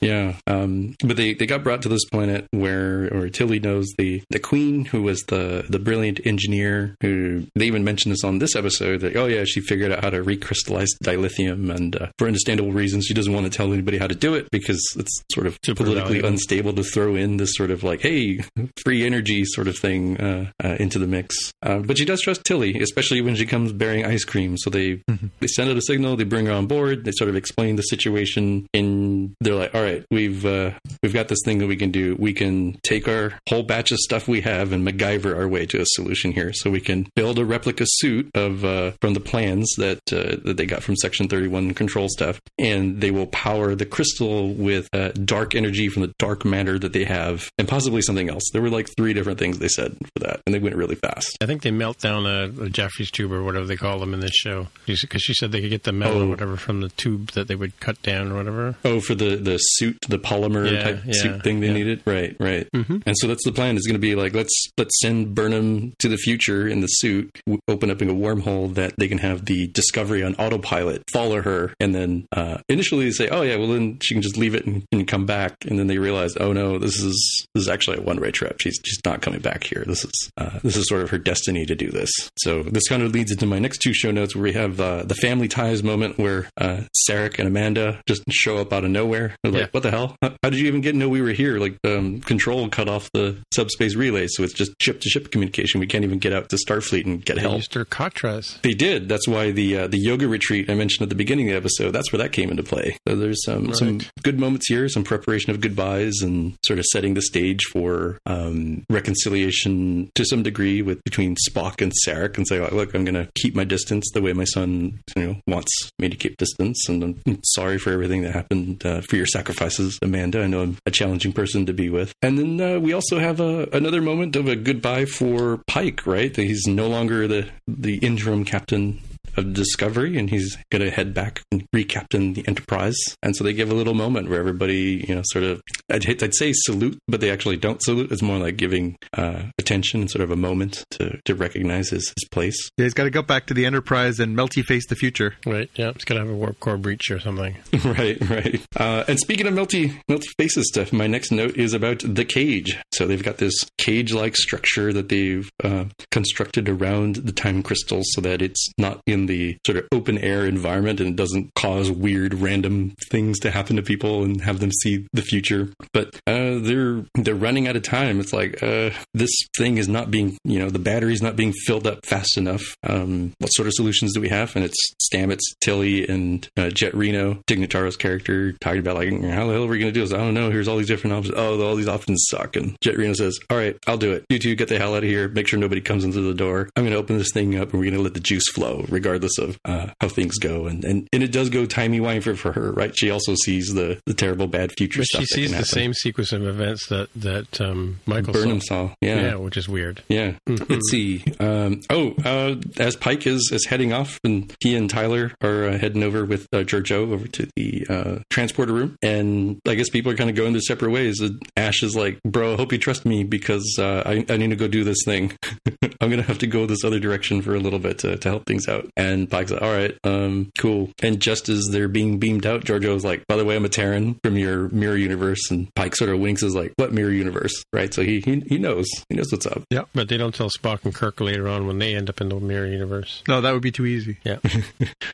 Yeah, um, but they, they got brought to this planet where, or Tilly knows the the queen who was the the brilliant engineer who they even mentioned this on this episode that oh yeah she figured out how to recrystallize dilithium and uh, for understandable reasons she doesn't want to tell anybody how to do it because it's sort of Super politically valuable. unstable to throw in this sort of like hey free energy sort of thing uh, uh, into the mix. Uh, but she does trust Tilly, especially when she comes bearing ice cream. So they they send out a signal, they bring her on board, they sort of explain the situation, and they're like, "All right, we've uh, we've got this thing that we can do. We can take our whole batch of stuff we have and MacGyver our way to a solution here. So we can build a replica suit of uh, from the plans that uh, that they got from Section Thirty One control stuff, and they will power the crystal with uh, dark energy from the dark matter that they have, and possibly something else. There were like three different things they said for that, and they went really fast. I think they melt down a, a Jefferies tube or whatever they call them in this show because she said they could get the metal Oh. or whatever from the tube that they would cut down or whatever. Oh, for the the suit, the polymer Yeah, type yeah, suit thing they yeah. needed, right? Right. Mhm. And so that's the plan. Is going to be like let's let's send Burnham to the future in the suit, w- open up a wormhole that they can have the Discovery on autopilot, follow her, and then uh, initially they say, oh yeah, well then she can just leave it and, and come back, and then they realize, oh no, this is this is actually a one way trip. She's she's not coming back here. This is uh, this is sort of her destiny to do this. So this kind of leads into my next two show notes where we have uh, the family ties moment where uh, Sarek and Amanda just show up out of nowhere. They're like, Yeah. what the hell? How, how did you even get to know we were here? Like, um, control cut off the subspace relay, so it's just ship to ship communication. We can't even get out to Starfleet and get They help. used their Katras. They did. That's why the uh, the yoga retreat I mentioned at the beginning of the episode. That's where that came into play. So there's some some good moments here, some preparation of goodbyes, and sort of setting the stage for um, reconciliation to some degree with between Spock and Sarek, and say, like, look, I'm going to keep my distance the way my son you know wants me to keep distance, and I'm sorry for everything that happened uh, for your sacrifices, Amanda. I know I'm a challenging person to be with. And then uh, we also have a, another moment of a goodbye for Pike, right? That he's no longer the the interim captain of Discovery, and he's going to head back and recaptain the Enterprise. And so they give a little moment where everybody, you know, sort of, I'd, hate- I'd say salute, but they actually don't salute. It's more like giving uh, attention and sort of a moment to, to recognize his, his place. Yeah, he's got to go back to the Enterprise and melty face the future. Right. Yeah. It's got to have a warp core breach or something. right, right. Uh, and speaking of melty, melty faces stuff, my next note is about the cage. So they've got this cage-like structure that they've uh, constructed around the time crystals so that it's not in the sort of open air environment and it doesn't cause weird random things to happen to people and have them see the future. But uh, they're they're running out of time. It's like uh, this thing is not being, you know, the battery's not being filled up fast enough. Um, what sort of solutions do we have? And it's Stamets, Tilly, and uh, Jet Reno, Tig Notaro's character, talking about like, how the hell are we going to do this? I don't know. Here's all these different options. Oh, all these options suck. And Jet Reno says, "All right, I'll do it. You two get the hell out of here. Make sure nobody comes into the door. I'm going to open this thing up, and we're going to let the juice flow, regardless of uh, how things go." And and and it does go timey wimey for, her, right? She also sees the the terrible bad future But stuff. she sees the same sequence of events that that um, Michael Burnham saw. saw. Yeah. Yeah, which is weird. Yeah. Let's see. Um, oh, uh, as Pike is, is heading off, and he and Tyler are uh, heading over with uh, Georgiou over to the uh, transporter room, and I guess people are kind of going their separate ways. And Ash is like, "Bro, I hope you trust me because uh, I, I need to go do this thing. I'm gonna have to go this other direction for a little bit to, to help things out." And Pike's like, "All right, um, cool." And just as they're being beamed out, Georgiou's like, "By the way, I'm a Terran from your mirror universe," and Pike sort of winks, is like, "What mirror universe?" Right? So he he, he knows he knows what's up. Yeah. But they don't tell Spock and Kirk later on when they end up in the mirror universe. No, that would be too easy. Yeah.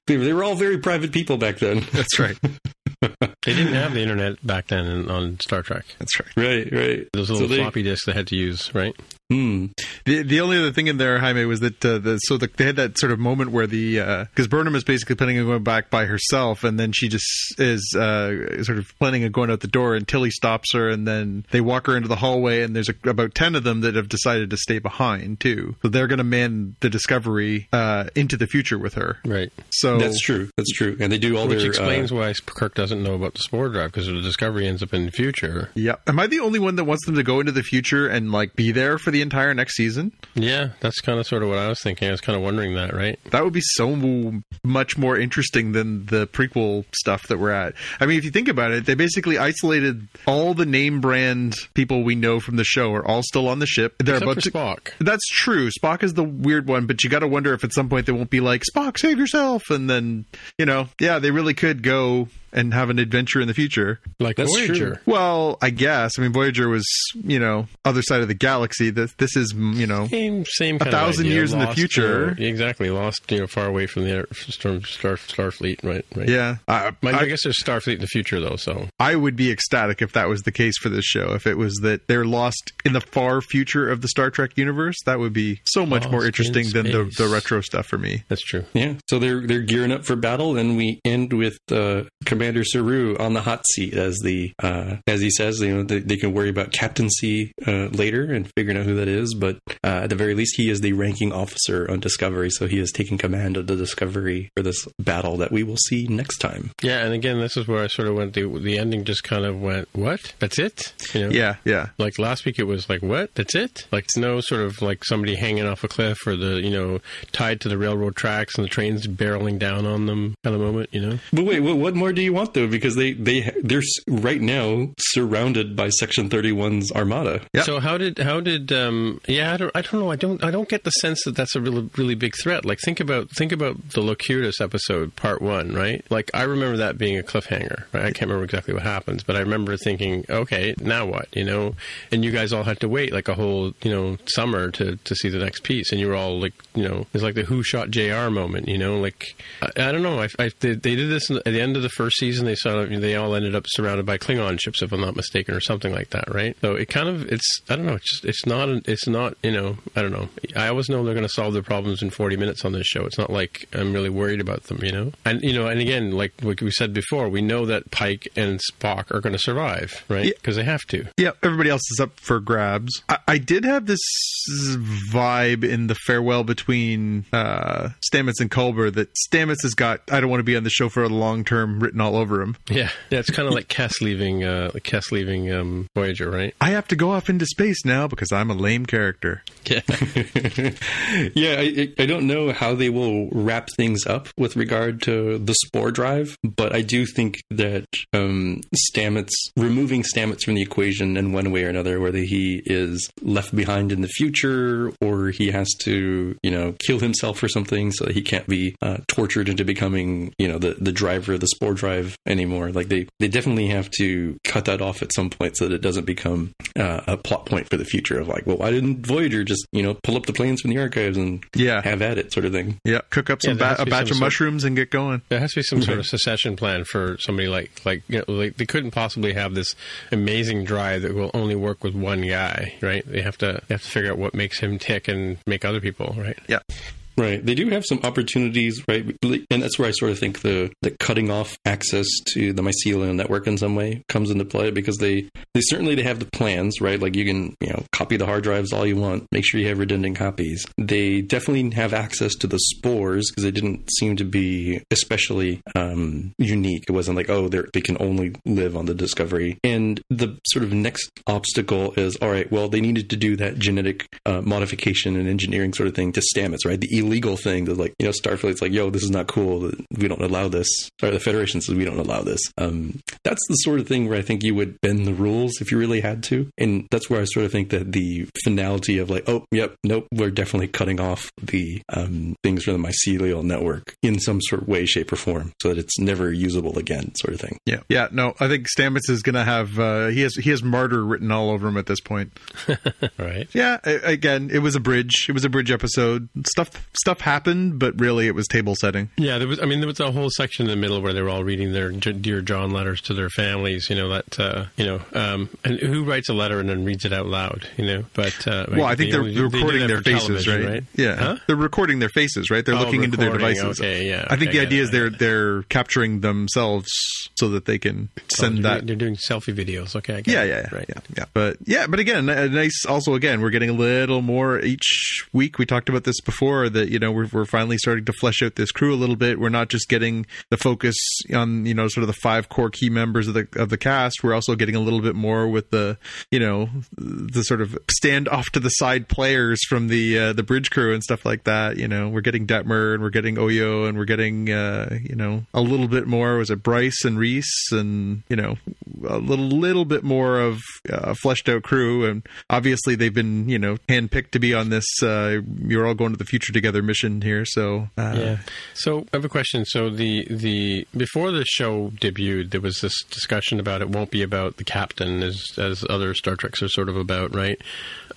They, they were all very private people back then. That's right. They didn't have the internet back then in, on Star Trek. That's right. right, right. Those So little they- floppy disks they had to use, right? Hmm. The the only other thing in there, Jaime, was that uh, the, so the, they had that sort of moment where the because Burnham is basically planning on going back by herself, and then she just is uh, sort of planning on going out the door, and Tilly stops her, and then they walk her into the hallway, and there's a, about ten of them that have decided to stay behind too. So they're going to man the Discovery uh, into the future with her. Right. So That's true. That's true. And they do all Which their explains uh, why Kirk doesn't doesn't know about the spore drive because the discovery ends up in the future. Yeah. Am I the only one that wants them to go into the future and like be there for the entire next season? Yeah, that's kind of sort of what I was thinking. I was kind of wondering that, right? That would be so much more interesting than the prequel stuff that we're at. I mean, if you think about it, they basically isolated all the name brand people we know from the show are all still on the ship. They're Except about for to. Spock. That's true. Spock is the weird one, but you got to wonder if at some point they won't be like Spock, save yourself, and then you know, yeah, they really could go and have an adventure in the future. Like That's Voyager. true. Well, I guess. I mean, Voyager was, you know, other side of the galaxy. This, this is, you know, Same, same A kind thousand of idea. years in the future. you exactly. Lost, you know, far away from the Star, Star, Starfleet, right? right. yeah. I, Mind I, I guess there's Starfleet in the future, though. So I would be ecstatic if that was the case for this show. If it was that they're lost in the far future of the Star Trek universe, that would be so much Lost more in interesting than the, the retro stuff for me. that's true. Yeah, so they're they're gearing up for battle, and we end with uh, Commander Saru on the hot seat as the uh, as he says, you know, they, they can worry about captaincy uh, later and figuring out who that is, but uh, at the very least, he is the ranking officer on Discovery, so he is taking command of the Discovery for this battle that we will see next time. Yeah, and again, this is where I sort of went. The, the ending just kind of went, "What? That's it?" You know? Yeah, yeah. Like last week, it was like, "What? That's it?" Like it's no sort of like somebody hanging off a cliff or the you know tied to the railroad tracks and the trains barreling down on them kind of moment. You know? But wait, what, what more do you want though? Because they they they're right now surrounded by Section 31's armada. Yep. So how did how did um yeah I don't I don't know I don't I don't get the sense that that's a really really big threat. Like think about think about the Locutus episode part one, right? Like I remember that being a cliffhanger. Right? I can't remember exactly what happens, but I remember thinking, okay, now what? You know, and you guys all had to wait like a whole you know summer to to see the next piece, and you were all like you know it's like the Who Shot J.R. moment. You know, like I, I don't know. I, I they, they did this at the end of the first season. They saw they all ended up surrounded by Klingon ships, if I'm not mistaken, or something like that, right? So it kind of it's I don't know. It's just it's not it's not you know I don't know. I always know they're going to solve their problems in 40 minutes on this show. It's not like I'm really worried about them, you know. And you know, and again, like like we said before, we know that Pike and Spock are going to survive, right? Yeah. Because they have to. Yeah, everybody else is up for grabs. I, I did have this vibe in the farewell between uh, Stamets and Culber that Stamets has got "I don't want to be on the show for a long term" written all over him. Yeah, yeah. It's kind of like Kes leaving uh, Kes leaving um, Voyager, right? I have to go off into space now because I'm a lame character. Yeah. yeah, I, I don't know how they will wrap things up with regard to the spore drive, but I do think that um, Stamets removing Stamets from the equation in one way or another, whether he is left behind in the future or he has to, you know, kill himself or something so that he can't be uh, tortured into becoming, you know, the, the driver of the spore drive anymore. Like they, they definitely have to cut that off at some point so that it doesn't become uh, a plot point for the future of like, well, why didn't Voyager just, you know, pull up the plans from the archives and Yeah. have at it sort of thing? Yeah, cook up some there has ba- a batch some of sort- mushrooms and get going. There has to be some sort of secession plan for somebody like like you know like they couldn't possibly have this amazing drive that will only work with one guy, right? They have to they have to figure out what makes him tick and make other people, right? Yeah. Right. They do have some opportunities, right? And that's where I sort of think the, the cutting off access to the mycelial network in some way comes into play because they, they certainly they have the plans, right? Like you can, you know, copy the hard drives all you want, make sure you have redundant copies. They definitely have access to the spores because they didn't seem to be especially um, unique. It wasn't like, oh, they can only live on the discovery. And the sort of next obstacle is, all right, well, they needed to do that genetic uh, modification and engineering sort of thing to Stamets, right? The illegal thing that, like, you know, Starfleet's like, yo, this is not cool. We don't allow this. Or the Federation says we don't allow this. Um, that's the sort of thing where I think you would bend the rules if you really had to. And that's where I sort of think that the finality of like, oh, yep, nope, we're definitely cutting off the um, things from the mycelial network in some sort of way, shape, or form so that it's never usable again, sort of thing. Yeah, yeah. No, I think Stamets is going to have uh, he has he has martyr written all over him at this point. Right. Yeah, a- again, it was a bridge. It was a bridge episode. Stuff stuff happened, but really it was table setting. Yeah, there was. I mean, there was a whole section in the middle where they were all reading their J- dear John letters to their families. You know that. Uh, you know, um, and who writes a letter and then reads it out loud? You know, but uh, Well, I think they're, only- they're recording that their faces, television, right? Yeah, Huh? they're recording their faces, right? They're Oh, looking into their devices. okay, yeah, I think the yeah, idea is they're yeah. they're capturing themselves so that they can send Oh, they're, that. they're doing selfie videos. Okay, I get Yeah, it. yeah, yeah, right. yeah, yeah. But yeah, but again, a nice. Also, again, we're getting a little more each week. We talked about this before that you know we're we're finally starting to flesh out this crew a little bit. We're not just getting the focus on you know sort of the five core key members of the of the cast. We're also getting a little bit more with the you know the sort of stand off to the side players from the uh, the bridge crew and stuff like that. You know, we're getting Detmer and we're getting Oyo and we're getting uh, you know a little bit more. Was it Bryce and Reese and you know a little little bit more of a fleshed out crew and obviously they've been you know handpicked to be on this. Uh, you're all going to the future together mission here, so uh, yeah. So I have a question. So the the before the show debuted, there was this discussion about it won't be about the captain as as other Star Treks are sort of about, right?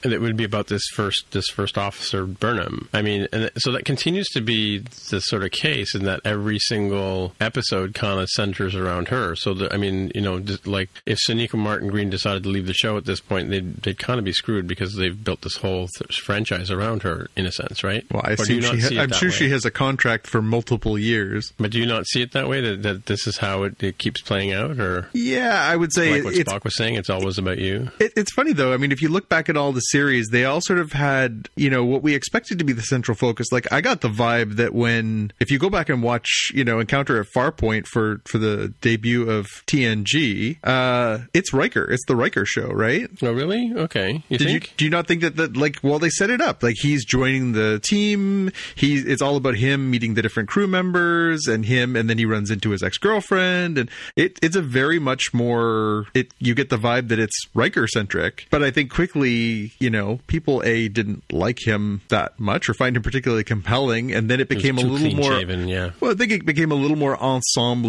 And it would be about this first this first officer Burnham. I mean, and so that continues to be the sort of case in that every single episode kind of centers around her. So the, I mean, you know, like if Sonequa Martin Green decided to leave the show at this point, they'd they'd kind of be screwed because they've built this whole th- franchise around her in a sense, right? Well, I Or do you assume not she. see Ha- I'm sure way? she has a contract for multiple years. But do you not see it that way? That, that this is how it, it keeps playing out, or Yeah, I would say like what Spock was saying, it's always about you. It, it's funny though. I mean, if you look back at all the series, they all sort of had, you know, what we expected to be the central focus. Like, I got the vibe that when, if you go back and watch, you know, Encounter at Farpoint for for the debut of TNG, uh, it's Riker. It's the Riker show, right? Oh, really? Okay. You Did you do you not think that that like well they set it up like he's joining the team he's it's all about him meeting the different crew members and him and then he runs into his ex girlfriend and it it's a very much more it you get the vibe that it's Riker centric but I think quickly you know people a didn't like him that much or find him particularly compelling and then it It became a little more yeah. well, I think it became a little more ensemble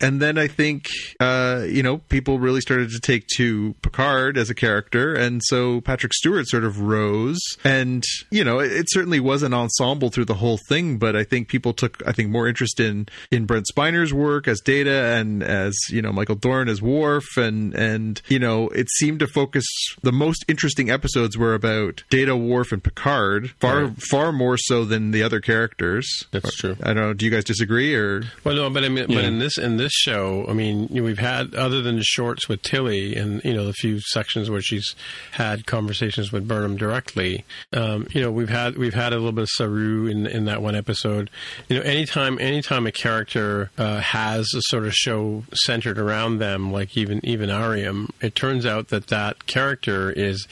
and then I think, uh, you know, people really started to take to Picard as a character, and so Patrick Stewart sort of rose, and you know, it, it certainly was an ensemble through the whole thing, but I think people took, I think, more interest in in Brent Spiner's work as Data and as you know Michael Dorn as Worf, and and you know, it seemed to focus. The most interesting episodes were about Data, Worf, and Picard, far Right. far more so than the other characters. That's true. I don't know. Do you guys disagree or? Well, no, but I mean, but in this in this show, I mean, you know, we've had other than the shorts with Tilly, and you know, the few sections where she's had conversations with Burnham directly. Um, you know, we've had we've had a little bit of Saru in in that one episode. You know, anytime anytime a character uh, has a sort of show centered around them, like even even Airiam, it turns out that that character is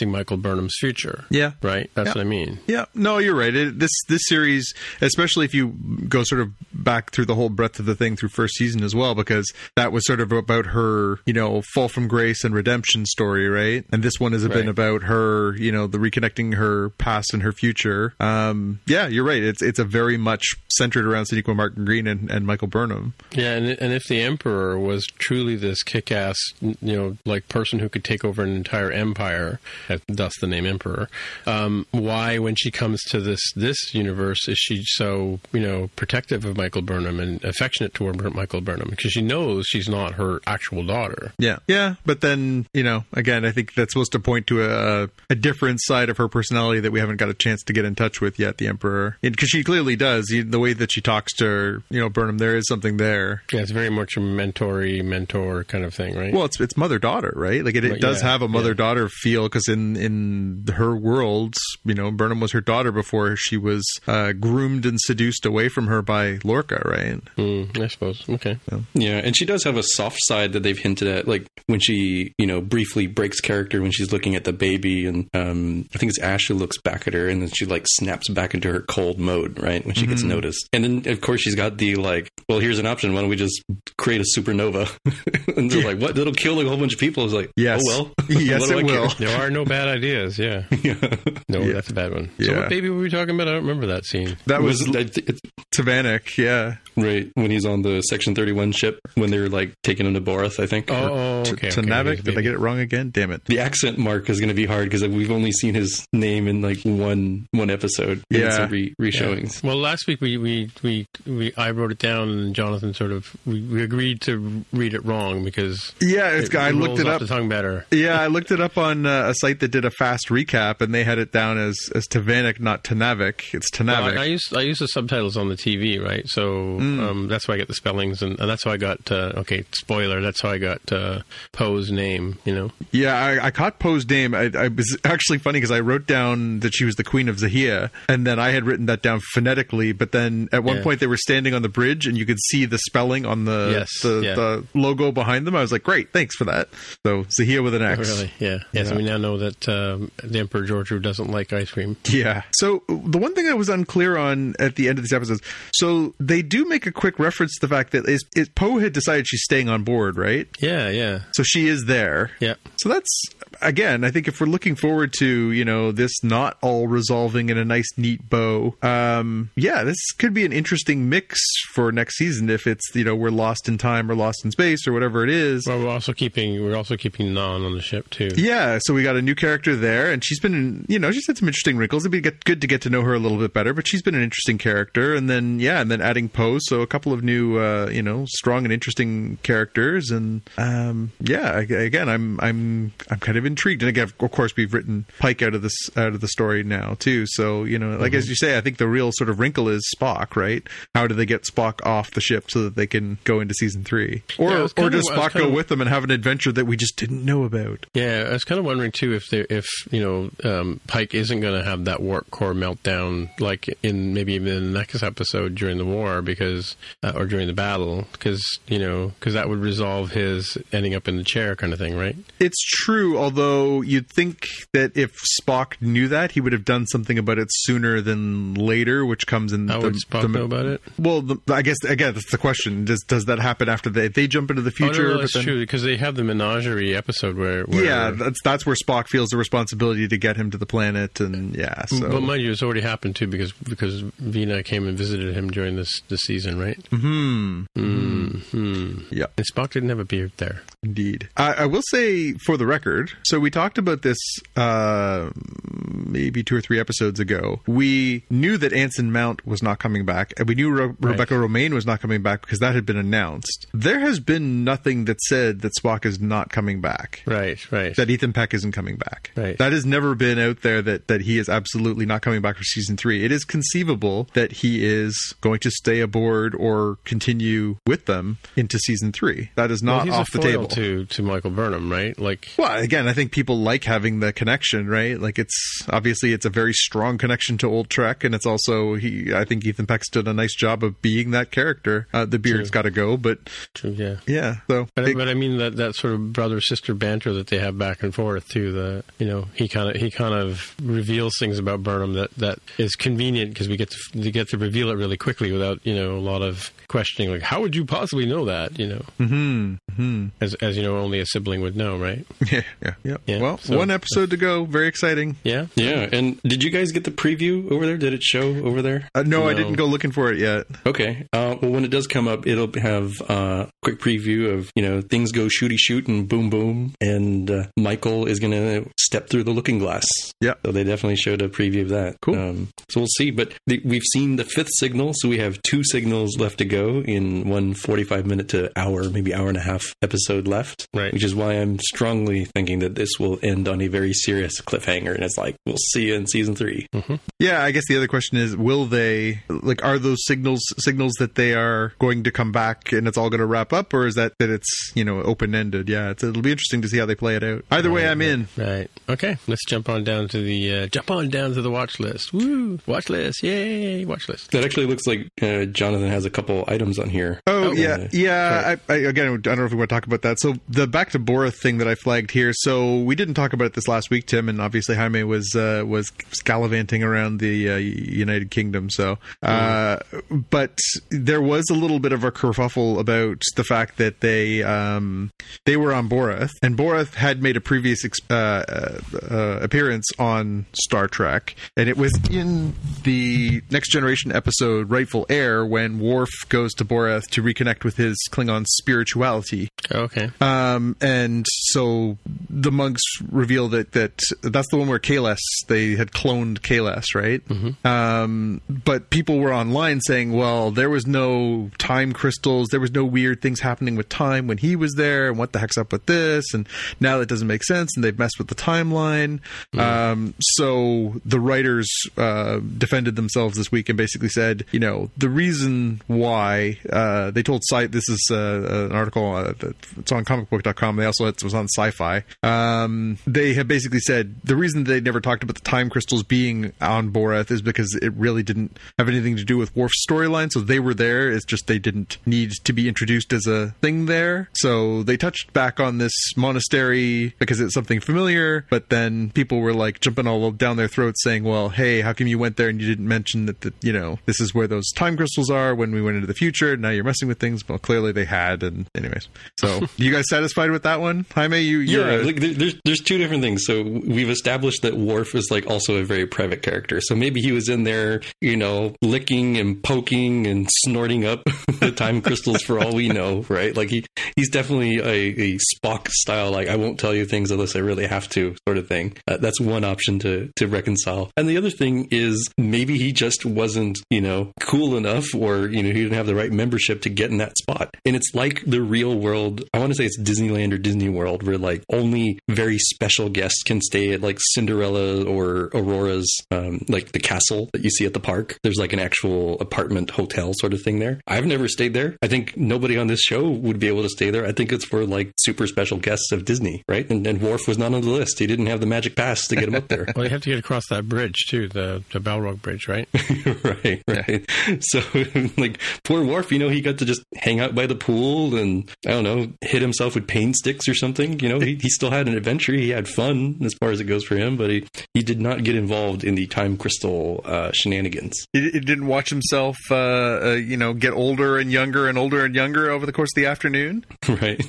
advancing Michael Burnham's future. Yeah. Right. That's Yeah. what I mean. Yeah, no, you're right. It, this this series, especially if you go sort of back through the whole breadth of the thing through first season as well, because that was sort of about her, you know, fall from grace and redemption story, right? And this one has been Right. about her, you know, the reconnecting her past and her future. Um, yeah, you're right. It's it's a very much centered around Sonequa Martin Green and, and Michael Burnham. Yeah, and and if the emperor was truly this kick-ass, you know, like person who could take over an entire empire, thus the name emperor, um, why, when she comes to this this universe, is she so you know protective of Michael Burnham and affectionate toward Michael Burnham because she knows she's not her actual daughter. Yeah, yeah, but then you know, again, I think that's supposed to point to a a different side of her personality that we haven't got a chance to get in touch with yet. The Emperor, because she clearly does. You- The way that she talks to her, you know, Burnham, there is something there. Yeah, it's very much a mentory mentor kind of thing, right? Well, it's it's mother daughter, right? Like it, it does yeah, have a mother daughter feel because in in her world, you know, Burnham was her daughter before she was uh, groomed and seduced away from her by Lorca, right? Mm, I suppose. Okay. Yeah, and she does have a soft side that they've hinted at, like when she, you know, briefly breaks character when she's looking at the baby, and um, I think it's Ash who looks back at her, and then she like snaps back into her cold mode, right when she gets noticed, and then of course she's got the like, well, here's an option. Why don't we just create a supernova? and they're like, what? That'll kill like a whole bunch of people. It's like, Yes. oh well, Yes, What do it I care? will. There are no bad ideas. Yeah. No, Yeah. that's a bad one. So Yeah. what baby were we talking about? I don't remember that scene. That was, was I thi- it's Tavanek, yeah. right when he's on the Section Thirty One ship when they're like taking him to Boreth. I think. Oh, Or- oh T- okay. to okay. Navik, did I get it wrong again? Damn it. the accent mark is going to be hard because we've only seen his name in like one one episode. Yeah. re- reshowings. Well, last week we, we, we, we I wrote it down and Jonathan sort of we, we agreed to read it wrong because Yeah, it's. I looked it up. the tongue better. Yeah, I looked it up on uh, a site that did a fast recap, and they had it down as as Tavanek, not Tanavik. It's Well, Tanavik. I, I use I use the subtitles on the TV, right? So Mm. um, that's why I get the spellings, and, and that's how I got. Uh, okay, spoiler. That's how I got uh, Po's name. You know, yeah, I, I caught Po's name. I, I was actually funny because I wrote down that she was the Queen of Xahea, and then I had written that down phonetically. But then at one Yeah. point they were standing on the bridge, and you could see the spelling on the Yes, the, yeah. the logo behind them. I was like, great, thanks for that. So Xahea with an X. Really? Yeah. Yeah. So we now know that um, the Emperor Georgiou doesn't like ice cream. Yeah. So the one thing I was unclear on at the end of these episodes, so they do make a quick reference to the fact that is, is Po had decided she's staying on board, right? Yeah. Yeah. So she is there. Yeah. So that's again, I think if we're looking forward to you know this not all resolving in a nice neat bow, um, yeah, this could be an interesting mix for next season if it's you know we're lost in time or lost in space or whatever it is. Well, we're also keeping we're also keeping Nhan on the ship too. Yeah, so we got a new character there, and she's been, in, you know, she's had some interesting wrinkles. It'd be get, good to get to know her a little bit better, but she's been an interesting character. And then, yeah, and then adding Po, so a couple of new, uh, you know, strong and interesting characters. And um, yeah, again, I'm, I'm, I'm kind of intrigued. And again, of course, we've written Pike out of this, out of the story now too. So you know, like as you say, I think the real sort of wrinkle is Spock, right? How do they get Spock off the ship so that they can go into season three, or Yeah, or does Spock go kinda- with them and have an adventure that we just didn't know about? Yeah, I was kind of wondering too if there, if you know um, Pike isn't going to have that warp core meltdown like in maybe even in the next episode during the war because uh, or during the battle because you know because that would resolve his ending up in the chair kind of thing, right? It's true, although you'd think that if Spock knew that, he would have done something about it sooner than later, which comes in. How the, would Spock the- know about it? Well, the, I guess again, that's the question. Does does that happen after they they jump into the Oh, no, future? no, that's then- true because they have the menagerie episode where, where Yeah, that's that's where Spock feels the responsibility to get him to the planet, and yeah. So But mind you, it's already happened too because because Vina came and visited him during this this season, right? hmm, Mm-hmm. yeah, And Spock didn't have a beard there. Indeed. I, I will say, for the record, so we talked about this uh, maybe two or three episodes ago. We knew that Anson Mount was not coming back, and we knew Re- Rebecca Romijn was not coming back because that had been announced. There has been nothing that said that Spock is not coming back. Right, right. That Ethan Peck isn't coming back. Right. That has never been out there that, that he is absolutely not coming back for season three. It is conceivable that he is going to stay aboard or continue with them into season three. That is not he's off the table. To to Michael Burnham, right? Like Well, again, I think people like having the connection, right? Like it's obviously it's a very strong connection to old Trek, and it's also he. I think Ethan Peck's done a nice job of being that character. Uh, the beard's got to go, but true, yeah. yeah. So But, it- but I mean that, that sort of brother sister banter that they have back and forth too. The you know he kind of he kind of reveals things about Burnham that, that is convenient because we get to, to get to reveal it really quickly without you know a lot of questioning. Like how would you possibly know that? You know, hmm hmm as as you know only a sibling would know, right? yeah, yeah, yeah. Yeah, Well, so- one episode to go. Very exciting. Yeah. Yeah, and did you guys get the preview over there? Did it show over there? Uh, no, I didn't go looking for it yet. Okay. Uh, well, when it does come up, it'll have uh, a quick preview of you know things go shooty shoot and boom boom, and uh, Michael is going to step through the looking glass. Yeah. So they definitely showed a preview of that. Cool. Um, so we'll see. But the, we've seen the fifth signal, so we have two signals left to go in one 45 minute to hour, maybe hour and a half episode left. Right. Which is why I'm strongly thinking that this will end on a very serious cliffhanger, and it's like we'll see you in season three. Yeah, I guess the other question is, will they like are those signals signals that they are going to come back and it's all going to wrap up, or is that that it's you know open ended? Yeah, it's, it'll be interesting to see how they play it out. Either way, I'm in. Right. Okay. Let's jump on down to the uh, jump on down to the watch list. Woo! Watch list. Yay! Watch list. That actually looks like uh, Jonathan has a couple items on here. Oh, Oh, yeah, yeah. I, I, again, I don't know if we want to talk about that. So the back to Boreth thing that I flagged here. So we didn't talk about it this last week, Tim, and obviously Jaime was uh, was gallivanting around the uh, United Kingdom. So, uh, but there was a little bit of a kerfuffle about the fact that they um, they were on Boreth, and Boreth had made a previous uh, uh, uh, appearance on Star Trek, and it was in the Next Generation episode "Rightful Heir" when Worf goes to Boreth to reconnect with his Klingon spirituality. Okay. Um, and so the monks reveal that, that that's the one where Kahless, they had cloned Kahless, right? Um, but people were online saying, well, there was no time crystals, there was no weird things happening with time when he was there, and what the heck's up with this? And now that doesn't make sense, and they've messed with the timeline. Um, so the writers uh, defended themselves this week and basically said, you know, the reason why uh, they told site this is uh, an article it's on comicbook.com. They also it was on Sci-Fi. Um, they have basically said the reason they never talked about the time crystals being on Boreth is because it really didn't have anything to do with Worf's storyline. So they were there. It's just they didn't need to be introduced as a thing there. So they touched back on this monastery because it's something familiar, but then people were like jumping all down their throats saying, "Well, hey, how come you went there and you didn't mention that? The, you know, this is where those time crystals are when we went into the future. Now you're messing with things." Well, clearly they had, and anyways. So, you guys satisfied with that one, Jaime? You, yeah. A- like, there's there's two different things. So we've established that Worf is like also a very private character. So maybe he was in there, you know, licking and poking and snorting up the time crystals for all we know, right? Like he he's definitely a, a Spock style, like I won't tell you things unless I really have to, sort of thing. Uh, that's one option to to reconcile. And the other thing is maybe he just wasn't, you know, cool enough, or you know, he didn't have the right membership to get in that spot. And it's like the real world. I want to say it's Disneyland or Disney World, where like only very special guests can stay at like Cinderella or Aurora's, um, like the castle that you see at the park. There's like an actual apartment hotel sort of thing there. I've never stayed there. I think nobody on this show would be able to stay there. I think it's for like super special guests of Disney, right? And, and Worf was not on the list. He didn't have the magic pass to get him up there. well, you have to get across that bridge too, the the Balrog Bridge, right? right, right. So, like, poor Worf, you know, he got to just hang out by the pool and I don't know, hit himself with pain sticks or something. You know, he, he still had an adventure. He had fun as far as it goes for him, but he, he did not get involved in the time crystal uh, shenanigans. He, he, didn't watch himself, uh, uh, you know, get older and younger and older and younger over the course of the afternoon. Right.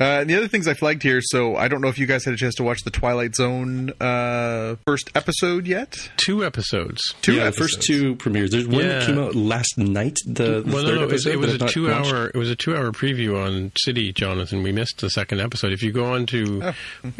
Uh, the other things I flagged here, so I don't know if you guys had a chance to watch the Twilight Zone uh, first episode yet. Two episodes. Two. Yeah, episodes. first two premieres. There's one yeah. that came out last night. The, the well, no, no, it was, it was a two hour. It was a two hour preview on City, Jonathan. We missed the second episode. If you go on to, oh.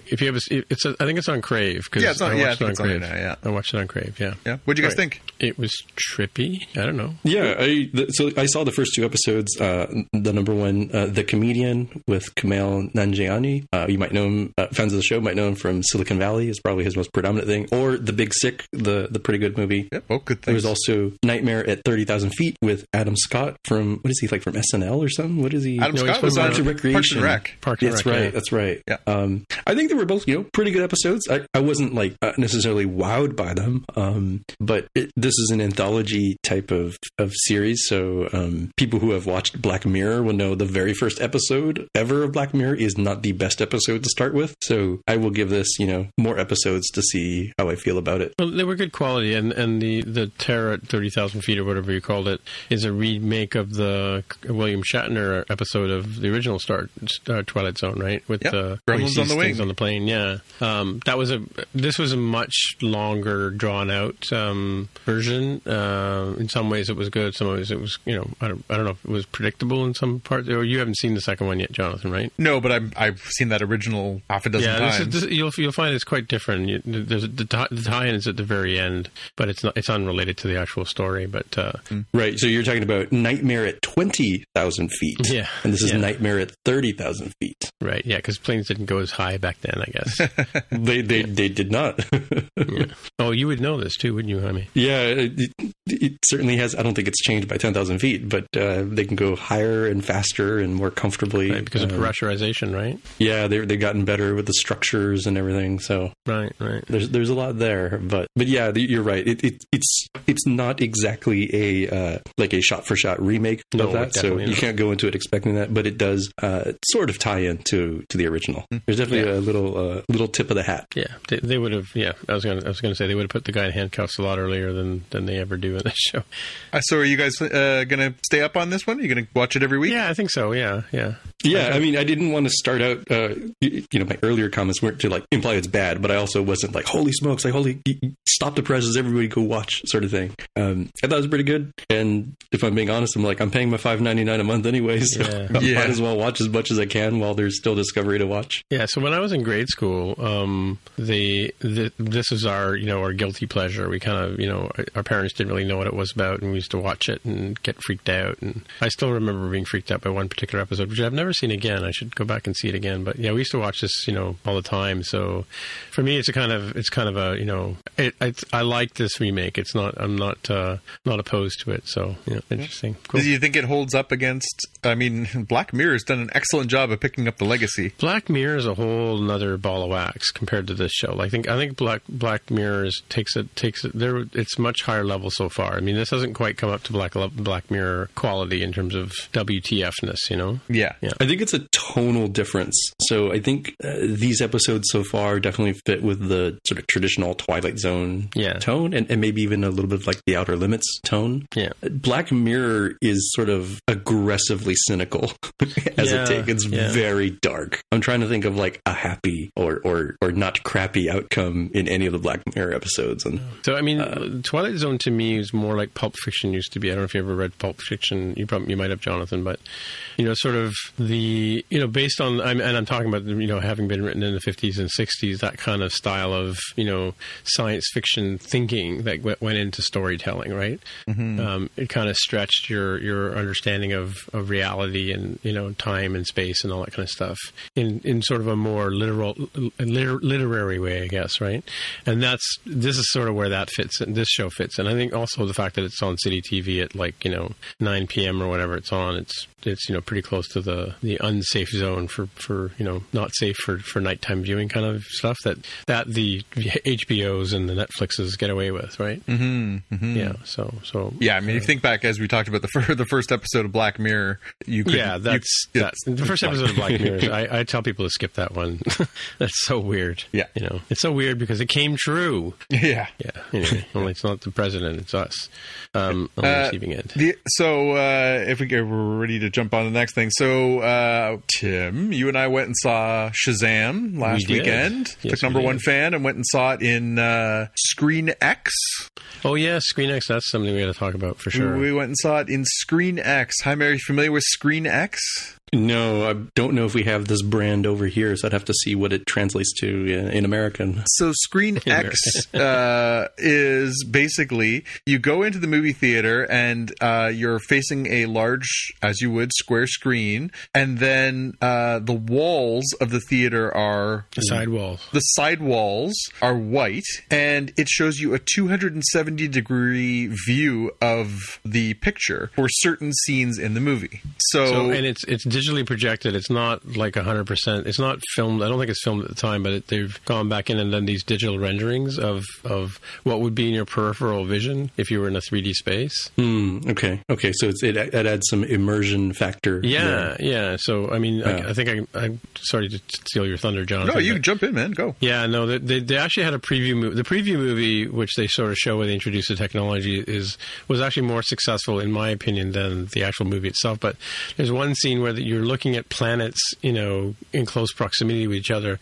if you have, a, it's a, I think it's on Crave. Cause yeah, it's on. I yeah, it on Crave. Now, yeah, I watched it on Crave. Yeah. Yeah. What do you guys right. think? It was trippy. I don't know. Yeah, I, the, so I saw the first two episodes. Uh, the number one, uh, the comedian with Kumail Nanjiani uh, you might know him, uh, fans of the show might know him from Silicon Valley is probably his most predominant thing, or The Big Sick, the the pretty good movie. Yep, oh, good There was also Nightmare at Thirty Thousand Feet with Adam Scott from what is he like from SNL or something? What is he? Adam no, Scott was on Recreation. Parks and Rec. Parks and that's Rec, right. Yeah. That's right. Yeah. Um, I think they were both you know pretty good episodes. I, I wasn't like uh, necessarily wowed by them, um, but it, this is an anthology type of of series, so um, people who have watched Black Mirror will know the very first episode ever of Black Mirror is not the best episode to start with. So I will give this, you know, more episodes to see how I feel about it. Well, they were good quality, and and the the Terror at thirty thousand feet or whatever you called it is a remake of the William Shatner episode of the original Star, Star Twilight Zone, right? With yep. the Gremlins on the wing on the plane. Yeah, um, that was a this was a much longer, drawn out um, version. Uh, in some ways, it was good. Some ways, it was you know I don't I don't know if it was predictable in some parts. Or you haven't seen the second one yet, Jonathan, right? No, but I've I've seen that original half a dozen yeah, times. This is, this, you'll you'll find it's quite different. You, there's the, tie, the tie-in is at the very end, but it's not it's unrelated to the actual story. But uh, mm. right, so you're talking about Nightmare at twenty thousand feet, yeah, and this is yeah. Nightmare at thirty thousand feet. Right, yeah, because planes didn't go as high back then. I guess they they, yeah. they did not. yeah. Oh, you would know this too, wouldn't you, Jaime? Yeah, it, it, certainly has. I don't think it's changed by ten thousand feet, but uh, they can go higher and faster and more comfortably right, because um, of pressurization, right? Yeah, they they've gotten better with the structures and everything. So right, right. There's there's a lot there, but but yeah, you're right. It, it it's it's not exactly a uh, like a shot for shot remake no, of that. So you can't go into it expecting that, but it does uh, sort of tie into to to the original. Hmm. There's definitely yeah. a little uh, little tip of the hat. Yeah, they, they, would have. Yeah, I was gonna I was gonna say they would have put the guy in handcuffs a lot earlier than than they ever do in this show. Uh, so are you guys uh, gonna stay up on this one? Are you gonna watch it every week? Yeah, I think so. Yeah, yeah. Yeah, I mean, I didn't want to start out. Uh, you know, my earlier comments weren't to like imply it's bad, but I also wasn't like, holy smokes, like holy, stop the presses, everybody go watch, sort of thing. Um, I thought it was pretty good, and if I'm being honest, I'm like, I'm paying my five ninety nine a month anyway, so yeah. I yeah. might as well watch as much as I can while there's still Discovery to watch. Yeah. So when I was in grade school, um, the, the this is our you know our guilty pleasure. We kind of you know our parents didn't really know what it was about, and we used to watch it and get freaked out. And I still remember being freaked out by one particular episode, which I've never never seen again. I should go back and see it again. But yeah, we used to watch this, you know, all the time. So for me, it's a kind of it's kind of a you know, it, it's, I like this remake. It's not I'm not uh, not opposed to it. So you know, interesting. Cool. Do you think it holds up against? I mean, Black Mirror has done an excellent job of picking up the legacy. Black Mirror is a whole another ball of wax compared to this show. I think I think Black Black Mirror is, takes it takes it there. It's much higher level so far. I mean, this hasn't quite come up to Black Black Mirror quality in terms of WTFness. You know? Yeah, Yeah. I think it's a tonal difference. So I think uh, these episodes so far definitely fit with the sort of traditional Twilight Zone Yeah. tone, and, and maybe even a little bit of like the Outer Limits tone. Yeah. Black Mirror is sort of aggressively cynical as Yeah, a take. It's yeah. very dark. I'm trying to think of like a happy or or or not crappy outcome in any of the Black Mirror episodes, and So I mean, Uh, Twilight Zone to me is more like Pulp Fiction used to be. I don't know if you ever read Pulp Fiction. You probably you might have, Jonathan, but you know, sort of the you know based on I'm, and I'm talking about you know having been written in the 50s and 60s, that kind of style of you know science fiction thinking that w- went into storytelling, right? Um, it kind of stretched your your understanding of, of reality and you know time and space and all that kind of stuff in in sort of a more literal liter, literary way, I guess, right? And that's this is sort of where that fits. in This show fits, and I think also the fact that it's on City TV at like you know 9 p.m. or whatever it's on. It's it's you know pretty close to the the unsafe zone for for you know not safe for for nighttime viewing kind of stuff that that the HBOs and the Netflixes get away with, right? Mm-hmm, Yeah. So so Yeah, I mean, if you think back as we talked about the fir- the first episode of Black Mirror, you could yeah, that's you, that's the first episode of Black Mirror. I, I tell people to skip that one. that's so weird. Yeah. you know, it's so weird because it came true. yeah. Yeah, anyway, only it's not the president; it's us um, on the Uh, receiving end. The, so uh, if we get, we're ready to jump on to the next thing. So uh, Tim, you and I went and saw Shazam last We weekend. Yes, Took number we one fan and went and saw it in uh, Screen X. Oh yeah, Screen X. That's something we got to talk about for sure. We went and saw it in Screen X. Hi, Mary. Familiar with Screen X? No, I don't know if we have this brand over here, so I'd have to see what it translates to in, in American. So Screen X uh, is basically you go into the movie theater and uh, you're facing a large, as you would, square screen, and then uh, the walls of the theater are the side walls. the side walls are white, and it shows you a 270 degree view of the picture for certain scenes in the movie. So, So, and it's it's digitally projected. It's not like hundred percent. It's not filmed. I don't think it's filmed at the time, but it, they've gone back in and done these digital renderings of of what would be in your peripheral vision if you were in a 3D space. Hmm. Okay. Okay. So it's, it, it adds some immersion factor. Yeah, there. yeah. So I mean, Yeah. I, I think I, I'm sorry to steal your thunder, John. no, you but- jump in, man. Go. Yeah, no, they, they, they actually had a preview movie. The preview movie, which they sort of show where they introduce the technology, is was actually more successful, in my opinion, than the actual movie itself. But there's one scene where that you're looking at planets, you know, in close proximity with each other,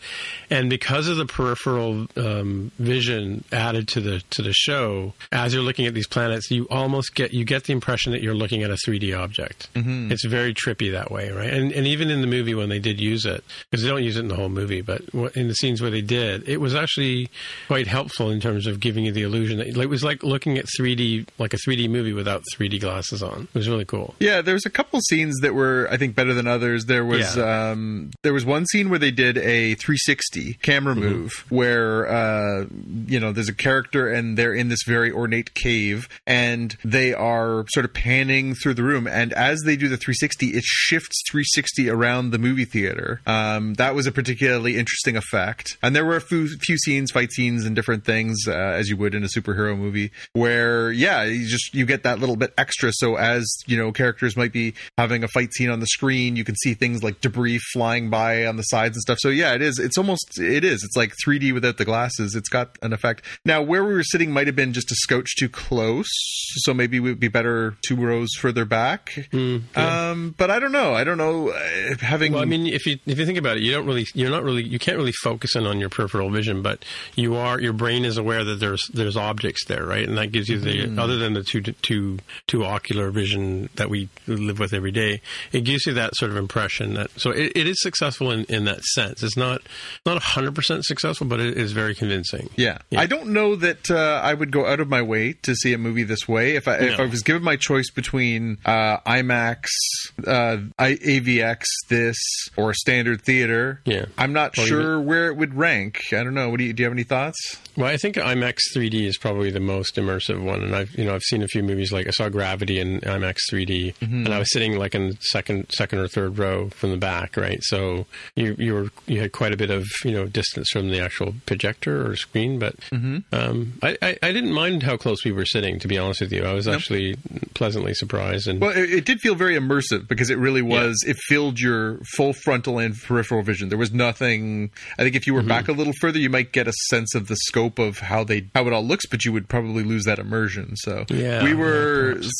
and because of the peripheral um, vision added to the to the show, as you're looking at these planets, you almost get you get the impression that you're looking at a 3D object. Mm-hmm. It's very trippy that way, right? And and even in the movie when they did use it, because they don't use it in the whole movie, but in the scenes where they did, it was actually quite helpful in terms of giving you the illusion that it was like looking at 3D, like a 3D movie without 3D glasses on. It was really cool. Yeah, there was a couple scenes that were, I think, better than others. There was, Yeah. um, there was one scene where they did a 360 camera Mm-hmm. move, where, uh, you know, there's a character and they're in this very ornate cave, and they are sort of panning through the room, and as they do the 360, it shifts 360 around the movie theater. Um, that was a particularly interesting effect, and there were a few, few scenes, fight scenes, and different things, uh, as you would in a superhero movie, where yeah, you just you get that little bit extra. So as you know, characters might be having a fight scene on the screen, you can see things like debris flying by on the sides and stuff. So yeah, it is. It's almost it is. It's like 3D without the glasses. It's got an effect. Now where we were sitting might have been just a scotch too close, so maybe we'd be better two rows further back. Um, but I don't know. I don't know. Uh, having Well, I mean, if you if you think about it, you don't really, you're not really, you can't really focus in on your peripheral vision, but you are, your brain is aware that there's there's objects there, right? And that gives you the other than the two two two ocular vision that we live with every day, it gives you that sort of impression that so it, it is successful in, in that sense. It's not not hundred percent successful, but it is very convincing. Yeah. Yeah. I don't know that uh, I would go out of my way to see a movie this way. If I if No. I was given my choice between uh, IMAX, uh, I, AVX, this or standard theater, Yeah. I'm not Well, sure where it would rank. I don't know. What do you do? You have any thoughts? Well, I think IMAX 3D is probably the most immersive one, and I've you know I've seen a few movies like I saw Gravity in IMAX 3D, and I was sitting like in second second or third row from the back, right? So you you were you had quite a bit of you know distance from the actual projector or screen, but um, I, I I didn't mind how close we were sitting. To be honest with you, I was actually pleasantly surprised, and Well, it, it did feel very immersive because it really was. It filled your full frontal and peripheral vision. There was nothing. I think if you were back a little further, you might get a sense of the scope of how they how it all looks, but you would probably lose that immersion. So Yeah, we were. perhaps.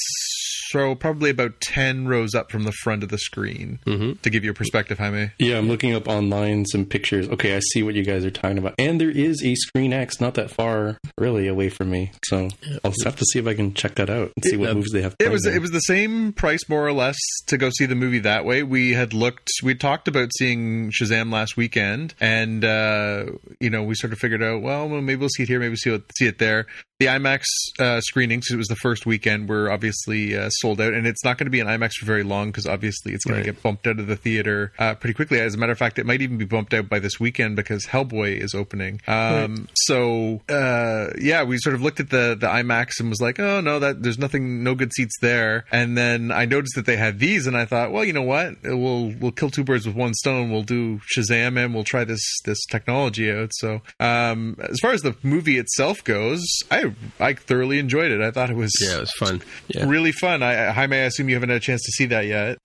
So probably about 10 rows up from the front of the screen to give you a perspective, Jaime. Yeah, I'm looking up online some pictures. Okay, I see what you guys are talking about. And there is a Screen X not that far really away from me. So I'll have to see if I can check that out and see what Yeah. movies they have. It playing was there. it was the same price more or less to go see the movie that way. We had looked we talked about seeing Shazam last weekend and uh you know we sort of figured out well, well maybe we'll see it here maybe we'll see it, see it there. The IMAX uh, screenings it was the first weekend were obviously uh, sold out and it's not going to be an IMAX for very long because obviously it's going Right. to get bumped out of the theater uh, pretty quickly. As a matter of fact, it might even be bumped out by this weekend because Hellboy is opening. Um, So uh, yeah, we sort of looked at the the IMAX and was like, oh no, that there's nothing, no good seats there. And then I noticed that they had these, and I thought, well, you know what, we'll we'll kill two birds with one stone. We'll do Shazam and we'll try this this technology out. So um, as far as the movie itself goes, I I thoroughly enjoyed it. I thought it was yeah, it was fun. Yeah. really fun. I, Jaime, I may assume you haven't had a chance to see that yet.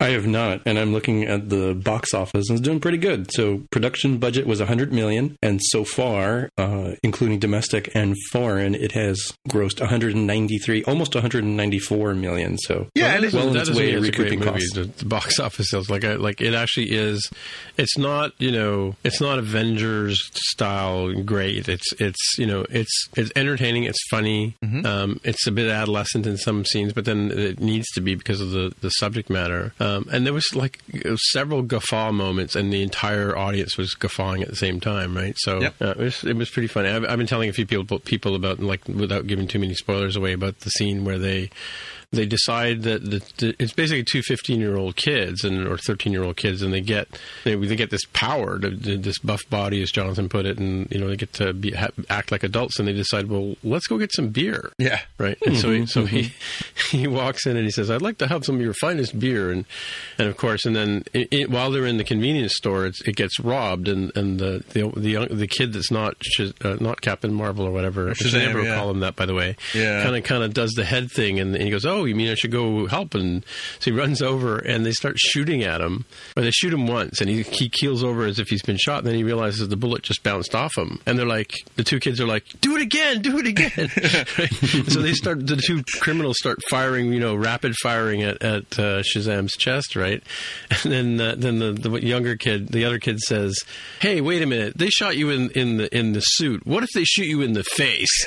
I have not, and I'm looking at the box office, and it's doing pretty good. So production budget was 100 million, and so far, uh, including domestic and foreign, it has grossed 193, almost 194 million. So Yeah, Well, and that well on that its way mean to a great recouping movie. costs. The, the box office sales, like, I, like it actually is. It's not, you know, it's not Avengers style great. It's, it's, you know, it's, it's entertaining. It's funny. Mm-hmm. Um, it's a bit adolescent in some scenes, but then it needs to be because of the the subject matter. Um, and there was like several guffaw moments, and the entire audience was guffawing at the same time, right? So Yep. uh, it was it was pretty funny. I've, I've been telling a few people people about like without giving too many spoilers away about the scene where they they decide that the, it's basically two 15 year old kids and or 13 year old kids and they get they, they get this power to, this buff body as Jonathan put it and you know they get to be, ha, act like adults and they decide well let's go get some beer Yeah. right and so he, so he he walks in and he says I'd like to have some of your finest beer and and of course and then it, it, while they're in the convenience store it's, it gets robbed and and the the the, young, the kid that's not uh, not Captain Marvel or whatever Shazam, never yeah. call him that by the way Yeah. kind of kind of does the head thing and, and he goes oh you mean I should go help? And so he runs over and they start shooting at him. Or they shoot him once and he, he keels over as if he's been shot. And then he realizes the bullet just bounced off him. And they're like the two kids are like do it again do it again. Right? so they start the two criminals start firing you know rapid firing at, at uh, Shazam's chest right? And then uh, then the, the younger kid the other kid says hey wait a minute. They shot you in, in the in the suit. What if they shoot you in the face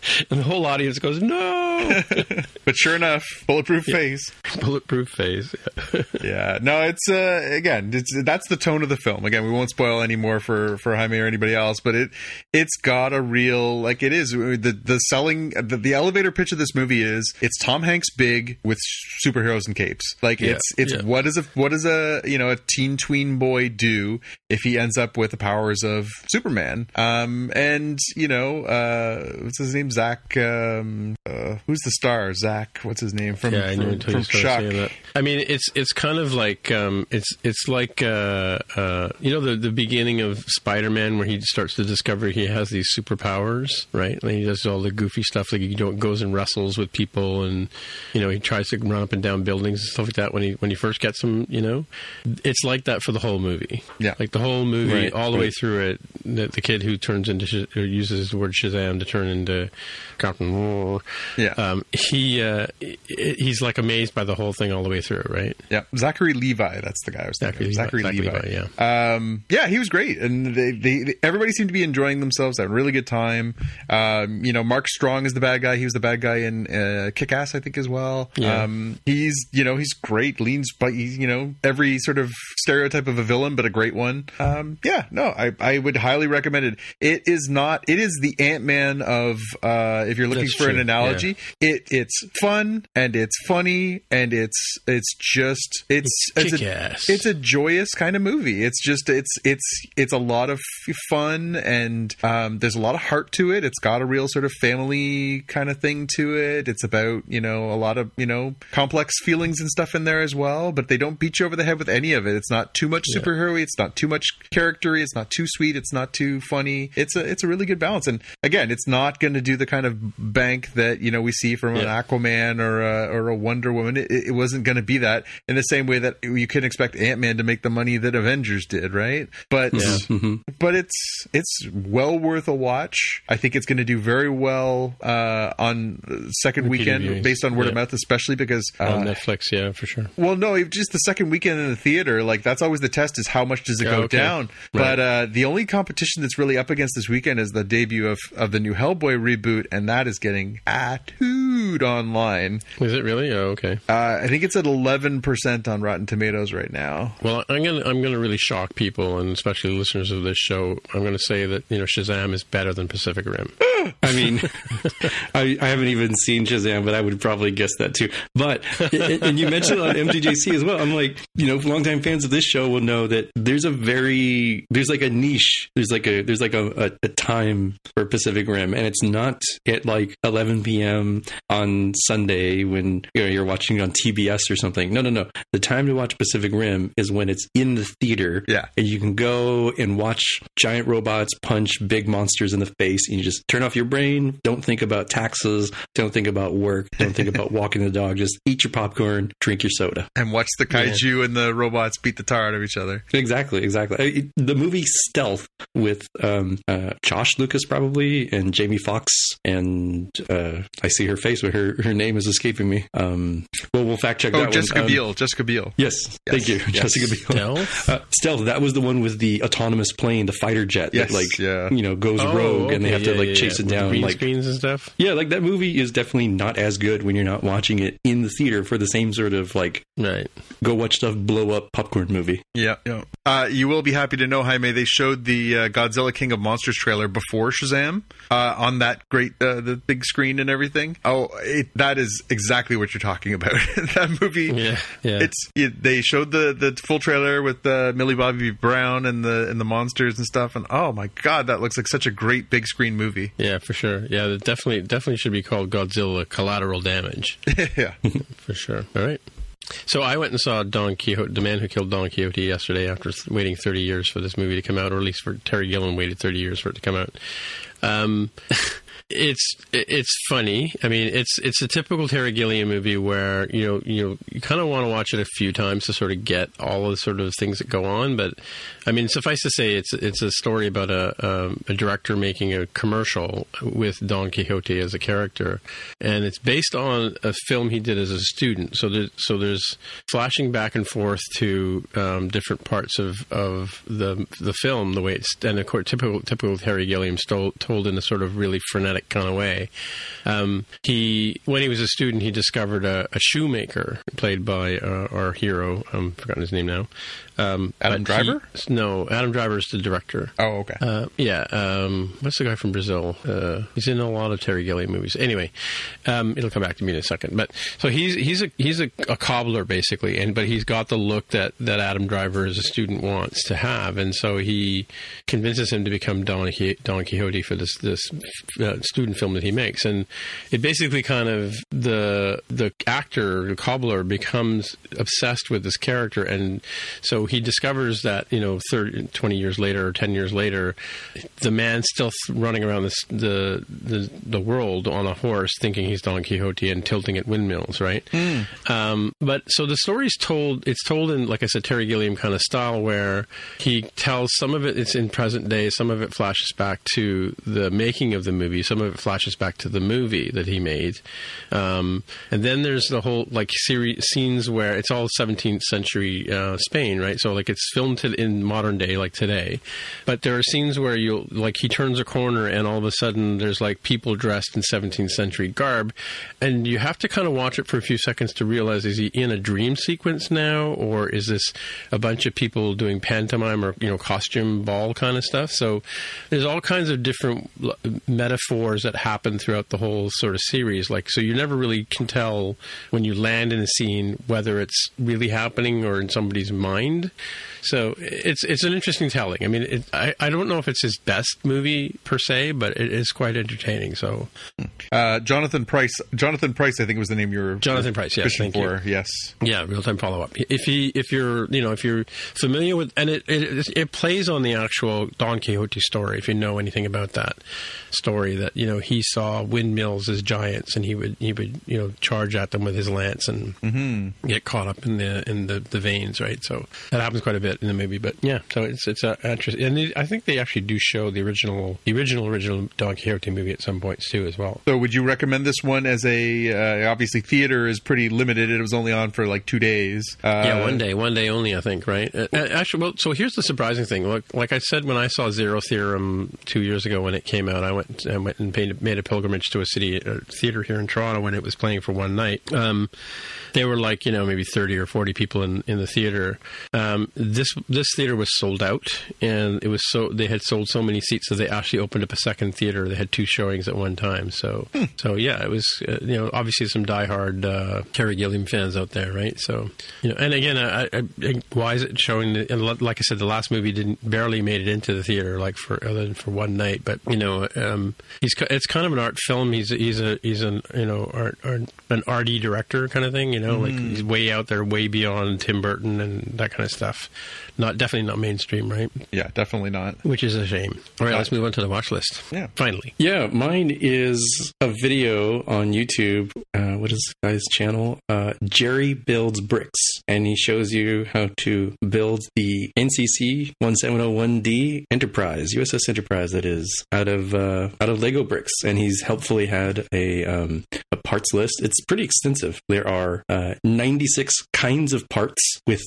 and the whole audience goes no But sure enough, bulletproof face. bulletproof face Yeah, no, it's uh, again, it's that's the tone of the film. Again, we won't spoil any more for for Jaime or anybody else, but it it's got a real like it is the the selling the, the elevator pitch of this movie is it's Tom Hanks big with superheroes and capes. Like Yeah, it's it's yeah. what is a what does a you know a teen tween boy do if he ends up with the powers of Superman? Um, and you know, uh, what's his name? Zach. Um, uh, who's the star? Zach. What's his name from yeah, I knew from, from Chuck? I mean, it's it's kind of like um, it's it's like uh, uh, you know the the beginning of Spider-Man where he starts to discover he has these superpowers, right? And he does all the goofy stuff, like he goes and wrestles with people, and you know he tries to run up and down buildings and stuff like that. When he when he first gets them, you know, it's like that for the whole movie. Yeah. like the whole movie, Right, all the way through it. The, the kid who turns into Sh- or uses the word Shazam to turn into Captain. Yeah. Um, he uh, he's like amazed by the whole thing all the way through, right? Yeah, Zachary Levi. That's the guy I was thinking. Zachary of. Levi, Zachary Zachary Levi. Levi, Um, yeah, he was great, and they, they, they- everybody seemed to be enjoying themselves. having a really good time. Um, you know, Mark Strong is the bad guy. He was the bad guy in uh, Kick Ass, I think, as well. Yeah. Um, he's you know he's great. Leans, but he's you know every sort of stereotype of a villain, but a great one. Um, yeah, no, I I would highly recommend it. It is not. It is the Ant Man of uh, if you're looking That's for an true, analogy. It it's fun and it's funny and it's it's just it's It's a, it's a joyous kind of movie. It's just it's it's it's a lot of fun and um, there's a lot of heart to it. It's got a real sort of family kind of thing to it. It's about you know a lot of you know complex feelings and stuff in there as well. But they don't beat you over the head with any of it. It's not too much superhero. It's not too much charactery. It's not too sweet. It's not too funny. It's a it's a really good balance. And again, it's not going to do the kind of bank that you know we see from an Yeah. Aquaman or a, or a Wonder Woman. It, it wasn't going to be that in the same way that you can expect Ant Man to make the money that Avengers did, right? But but it's it's well worth a watch. I think it's going to do very well uh, on second Repeated weekend viewings. based on word of mouth, especially because uh, on Netflix, yeah, for sure. well, no, just the second weekend in the theater, like that's always the test is how much does it Oh, go okay. down. Right. But uh, the only competition that's really up against this weekend is the debut of, of the new Hellboy reboot, and that is getting tattooed online. Is it really? Oh, okay. Uh, I think it's at eleven percent on Rotten Tomatoes right now. Well, I'm gonna I'm gonna really shock people, and especially listeners of this show. I'm gonna say that you know Shazam is better than Pacific Rim. I mean, I, I haven't even seen Shazam, but I would probably guess that too. But and and you mentioned on MTJC as well. I'm like, you know, longtime fans of this show will know that there's a very there's like a niche. There's like a there's like a, a, a time for Pacific Rim, and it's not at like 11 p.m. on Sunday when you know, you're watching it on TBS or something. No, no, no. The time to watch Pacific Rim is when it's in the theater. Yeah. and you can go and watch giant robots punch big monsters in the face, and you just turn off your brain. Don't think about taxes. Don't think about work. Don't think about walking the dog. Just eat your popcorn, drink your soda. And watch the kaiju and the robots beat the tar out of each other. Exactly, exactly. I- the movie Stealth with um, uh, Josh Lucas probably and Jamie Foxx and uh, I see her face, but her her name is escaping me. Um, well, we'll fact check Oh, that Jessica one. Um, Biel. Jessica Biel. Yes, thank you, yes. Jessica Biel. Stealth? Uh, Stealth. That was the one with the autonomous plane, the fighter jet Yes, that like yeah. you know goes Oh, rogue, and they okay, have to like yeah, chase yeah. it With down. green Like screens and stuff. yeah, like that movie is definitely not as good when you're not watching it in the theater for the same sort of like Right. go watch stuff blow up popcorn movie. Yeah, yeah. Uh, you will be happy to know, Jaime, they showed the uh, Godzilla King of Monsters trailer before Shazam uh, on that great, uh, the big screen and everything. Oh, it, that is exactly what you're talking about. that movie. Yeah, yeah. It's it, they showed the the full trailer with uh, Millie Bobby Brown and the and the monsters and stuff, and oh my god, that looks like such a great big screen movie. Yeah, for sure. Yeah, it definitely definitely should be called Godzilla Collateral Damage yeah. for sure. All right. So I went and saw Don Quixote, The Man Who Killed Don Quixote, yesterday after waiting 30 years for this movie to come out, or at least for Terry Gilliam waited 30 years for it to come out. Um, it's it's funny. I mean, it's it's a typical Terry Gilliam movie where you know you know you kind of want to watch it a few times to sort of get all of the sort of things that go on. But I mean, suffice to say, it's it's a story about a um, a director making a commercial with Don Quixote as a character, and it's based on a film he did as a student. So there's so there's flashing back and forth to um, different parts of, of the the film, the way it's and of course typical typical Terry Gilliam told in a sort of really frenetic kind of way. Um, he when he was a student, he discovered a, a shoemaker played by uh, our hero. I'm forgotten his name now. Um, Adam but he- Driver? no, Adam Driver is the director. Oh, okay. Uh, yeah. Um, what's the guy from Brazil? Uh, he's in a lot of Terry Gilliam movies. Anyway, um, it'll come back to me in a second. But so he's he's a he's a, a cobbler basically, and but he's got the look that that Adam Driver as a student wants to have, and so he convinces him to become Don, Don Quixote for this this uh, student film that he makes, and it basically kind of the the actor the cobbler becomes obsessed with this character, and so he discovers that you know 30, 20 years later or 10 years later the man's still running around this, the, the the world on a horse thinking he's Don Quixote and tilting at windmills right? Um, but so the story's told it's told in like I said Terry Gilliam kind of style where he tells some of it it's in present day some of it flashes back to the making of the movie some of it flashes back to the movie that he made, um, and then there's the whole like series scenes where it's all 17th century uh, Spain, right? So like it's filmed to, in modern day, like today, but there are scenes where you like he turns a corner and all of a sudden there's like people dressed in 17th century garb, and you have to kind of watch it for a few seconds to realize is he in a dream sequence now, or is this a bunch of people doing pantomime or you know costume ball kind of stuff? So there's all kinds of different metaphors that happen throughout the whole sort of series. Like so, you never really can tell when you land in a scene whether it's really happening or in somebody's mind. So it's it's an interesting telling. I mean, it, I I don't know if it's his best movie per se, but it is quite entertaining. So Uh, Jonathan Pryce. Jonathan Pryce, I think was the name you were Jonathan Pryce, yes, fishing thank you. Yes. Yeah, real time follow up. If he, if you're, you know, if you're familiar with, and it, it it plays on the actual Don Quixote story. If you know anything about that story, that you know he saw windmills as giants, and he would he would you know charge at them with his lance and get caught up in the in the, the vanes, right? So that happens quite a bit in the movie. But yeah, so it's it's uh, interesting, and they, I think they actually do show the original the original original Don Quixote movie at some points too, as well. So, would you recommend this one as a? Uh, obviously, theater is pretty limited. It was only on for like two days. Uh, Yeah, one day, one day only, I think, right? Uh, uh, actually, well, so here's the surprising thing. Like, like I said, when I saw Zero Theorem two years ago when it came out, I went I went and paid, made a pilgrimage to a city a theater here in Toronto when it was playing for one night. Um, they were like you know maybe thirty or forty people in, in the theater. Um, this this theater was sold out, and it was so they had sold so many seats that they actually opened up a second theater. They had two showings at one time. So so yeah, it was uh, you know obviously some diehard uh, Terry Gilliam fans out there, right? So you know, and again, I, I, I, why is it showing? The, and like I said, the last movie didn't barely made it into the theater, like for other than for one night. But you know, um, he's it's kind of an art film. He's he's a he's an you know art, art an arty director kind of thing. You know, like he's way out there, way beyond Tim Burton and that kind of stuff. Not definitely not mainstream, right? Yeah, definitely not. Which is a shame. All right, let's move on to the watch list. Yeah. finally. Yeah, mine is a video on YouTube. Uh, what is this guy's channel? Uh, Jerry Builds Bricks. And he shows you how to build the NCC 1701D Enterprise, USS Enterprise, that is, out of uh, out of Lego bricks. And he's helpfully had a, um, a parts list. It's pretty extensive. There are uh, 96 kinds of parts with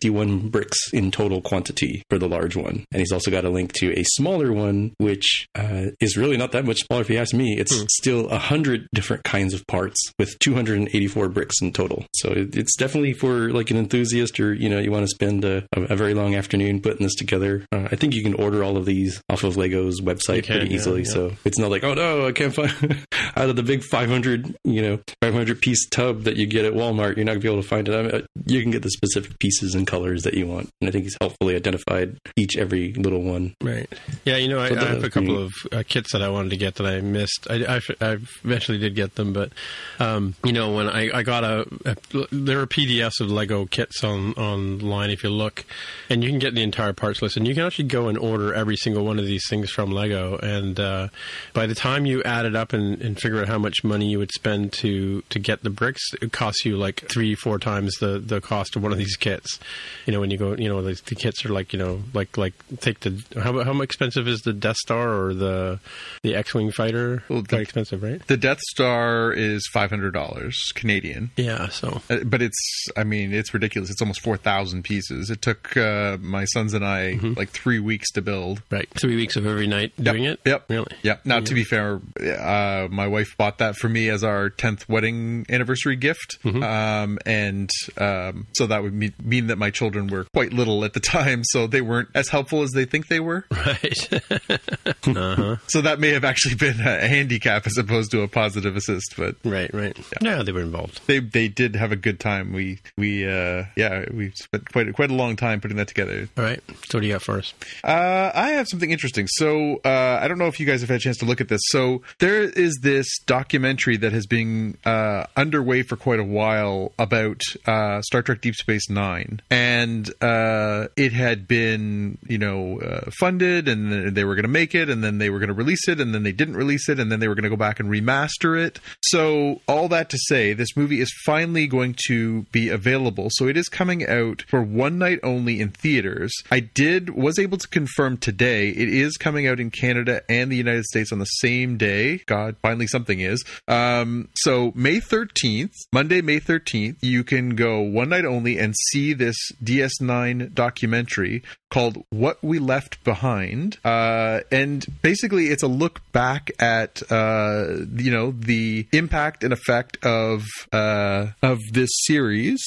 351 bricks in total quantity for the large one. And he's also got a link to a smaller one, which uh, is really not that much smaller if you ask me. It's still 100 different kinds of parts with 284 bricks in total. So it, it's definitely for like an enthusiast or, you know, you want to spend a, a, very long afternoon putting this together. Uh, I think you can order all of these off of Lego's website can, pretty yeah, easily. yeah. So it's not like, oh no, I can't find out of the big 500, you know, 500 piece tub that you get at Walmart. You're not gonna be able to find it. I mean, uh, you can get the specific pieces and colors that you want, and I think he's helpfully identified each every little one. Right. Yeah, you know, I, So I have a couple of uh, kits that I wanted to get that I missed. I, I, I eventually did get them, but um, you know, when I, I got a, a, there are PDFs of Lego kits on online if you look, and you can get the entire parts list, and you can actually go and order every single one of these things from Lego, and uh, by the time you add it up and, and figure out how much money you would spend to to get the bricks, it costs you like three, four times the the cost of one of these kits. You know, when you go, you know, the, the kits are like, you know, like like take the how how expensive is the Death Star or the the X Wing fighter? Well, the- expensive, right? The Death Star is five hundred dollars Canadian. Yeah. So Uh, But it's, I mean, it's ridiculous. It's almost 4,000 pieces. It took uh, my sons and I Mm-hmm. like three weeks to build. right, three weeks of every night doing it. Yep. Really. Yep. Now, to be fair, uh, my wife bought that for me as our 10th wedding anniversary gift. Mm-hmm. Um, and um, so that would mean, mean that my children were quite little at the time, so they weren't as helpful as they think they were. Right. uh-huh. So that may have actually been a handicap as opposed to a positive assist, but Right. Right. Yeah. they were involved. they they did have a good time. We we uh yeah we spent quite quite a long time putting that together. All right. So what do you got for us? Uh, I have something interesting. So uh, I don't know if you guys have had a chance to look at this. So there is this documentary that has been uh, underway for quite a while about uh, Star Trek Deep Space Nine, and uh, it had been you know uh, funded, and they were going to make it, and then they were going to release it, and then they didn't release it, and then they were going to go back and remaster it. So all that to say, this movie is finally going to be available. So it is coming out for one night only in theaters. I did was able to confirm today it is coming out in Canada and the United States on the same day. God, finally something is. Um, so May 13th, Monday, May 13th, you can go one night only and see this DS9 documentary called What We Left Behind. Uh, and basically, it's a look back at, uh, you know, the impact and effect of, uh, of this series.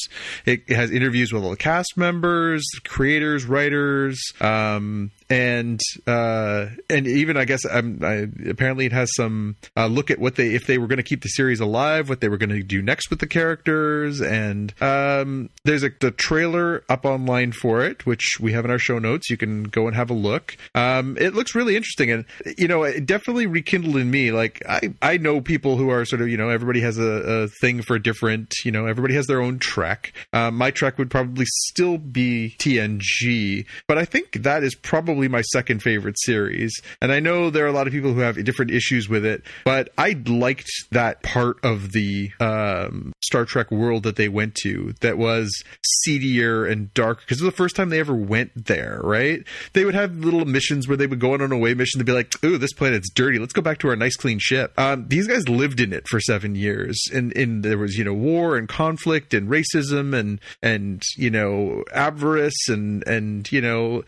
It, it has interviews with all the cast members, creators, writers, um, and uh, and even I guess um, I, apparently it has some uh, look at what they if they were going to keep the series alive, what they were going to do next with the characters, and um, there's a the trailer up online for it, which we have in our show notes. You can go and have a look. Um, it looks really interesting, and you know, it definitely rekindled in me. Like I I know people who are sort of you know everybody has a, a thing for a different. You know, everybody has their own track. Uh, my track would probably still be TNG, but I think that is probably my second favorite series. And I know there are a lot of people who have different issues with it, but I liked that part of the um, Star Trek world that they went to that was seedier and dark because it was the first time they ever went there, right? They would have little missions where they would go on an away mission to be like, "Ooh, this planet's dirty. Let's go back to our nice clean ship." Um, these guys lived in it for seven years, and, and there was you know war and conflict and racism and and you know avarice and and you know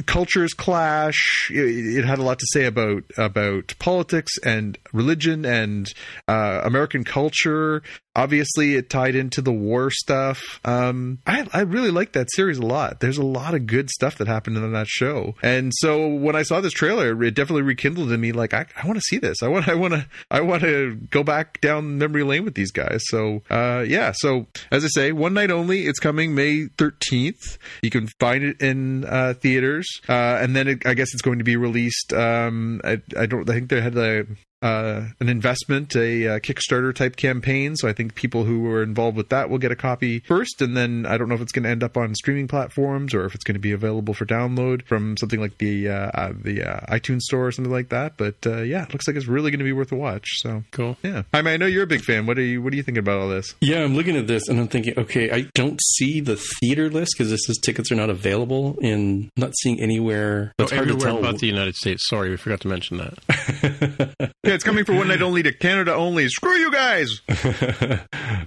the cultures clash. It, it, had a lot to say about about politics and religion and uh, American culture. Obviously, it tied into the war stuff. Um, I, I really like that series a lot. There's a lot of good stuff that happened in that show, and so when I saw this trailer, it definitely rekindled in me. Like, I, I want to see this. I want, I want to, I want to go back down memory lane with these guys. So, uh, yeah. So, as I say, one night only. It's coming May 13th. You can find it in uh, theaters, uh, and then it, I guess it's going to be released. Um, I, I don't. I think they had the uh, an investment, a, a, Kickstarter type campaign. So I think people who were involved with that will get a copy first, and then I don't know if it's going to end up on streaming platforms or if it's going to be available for download from something like the uh, uh, the uh, iTunes Store or something like that. But uh, yeah, it looks like it's really going to be worth a watch. So cool. Yeah, I mean, I know you're a big fan. What are you What are you thinking about all this? Yeah, I'm looking at this and I'm thinking, okay, I don't see the theater list because this says tickets are not available, and not seeing anywhere. It's oh, hard to tell. About the United States. Sorry, we forgot to mention that. yeah, it's coming for one night only to Canada only. Screw you guys.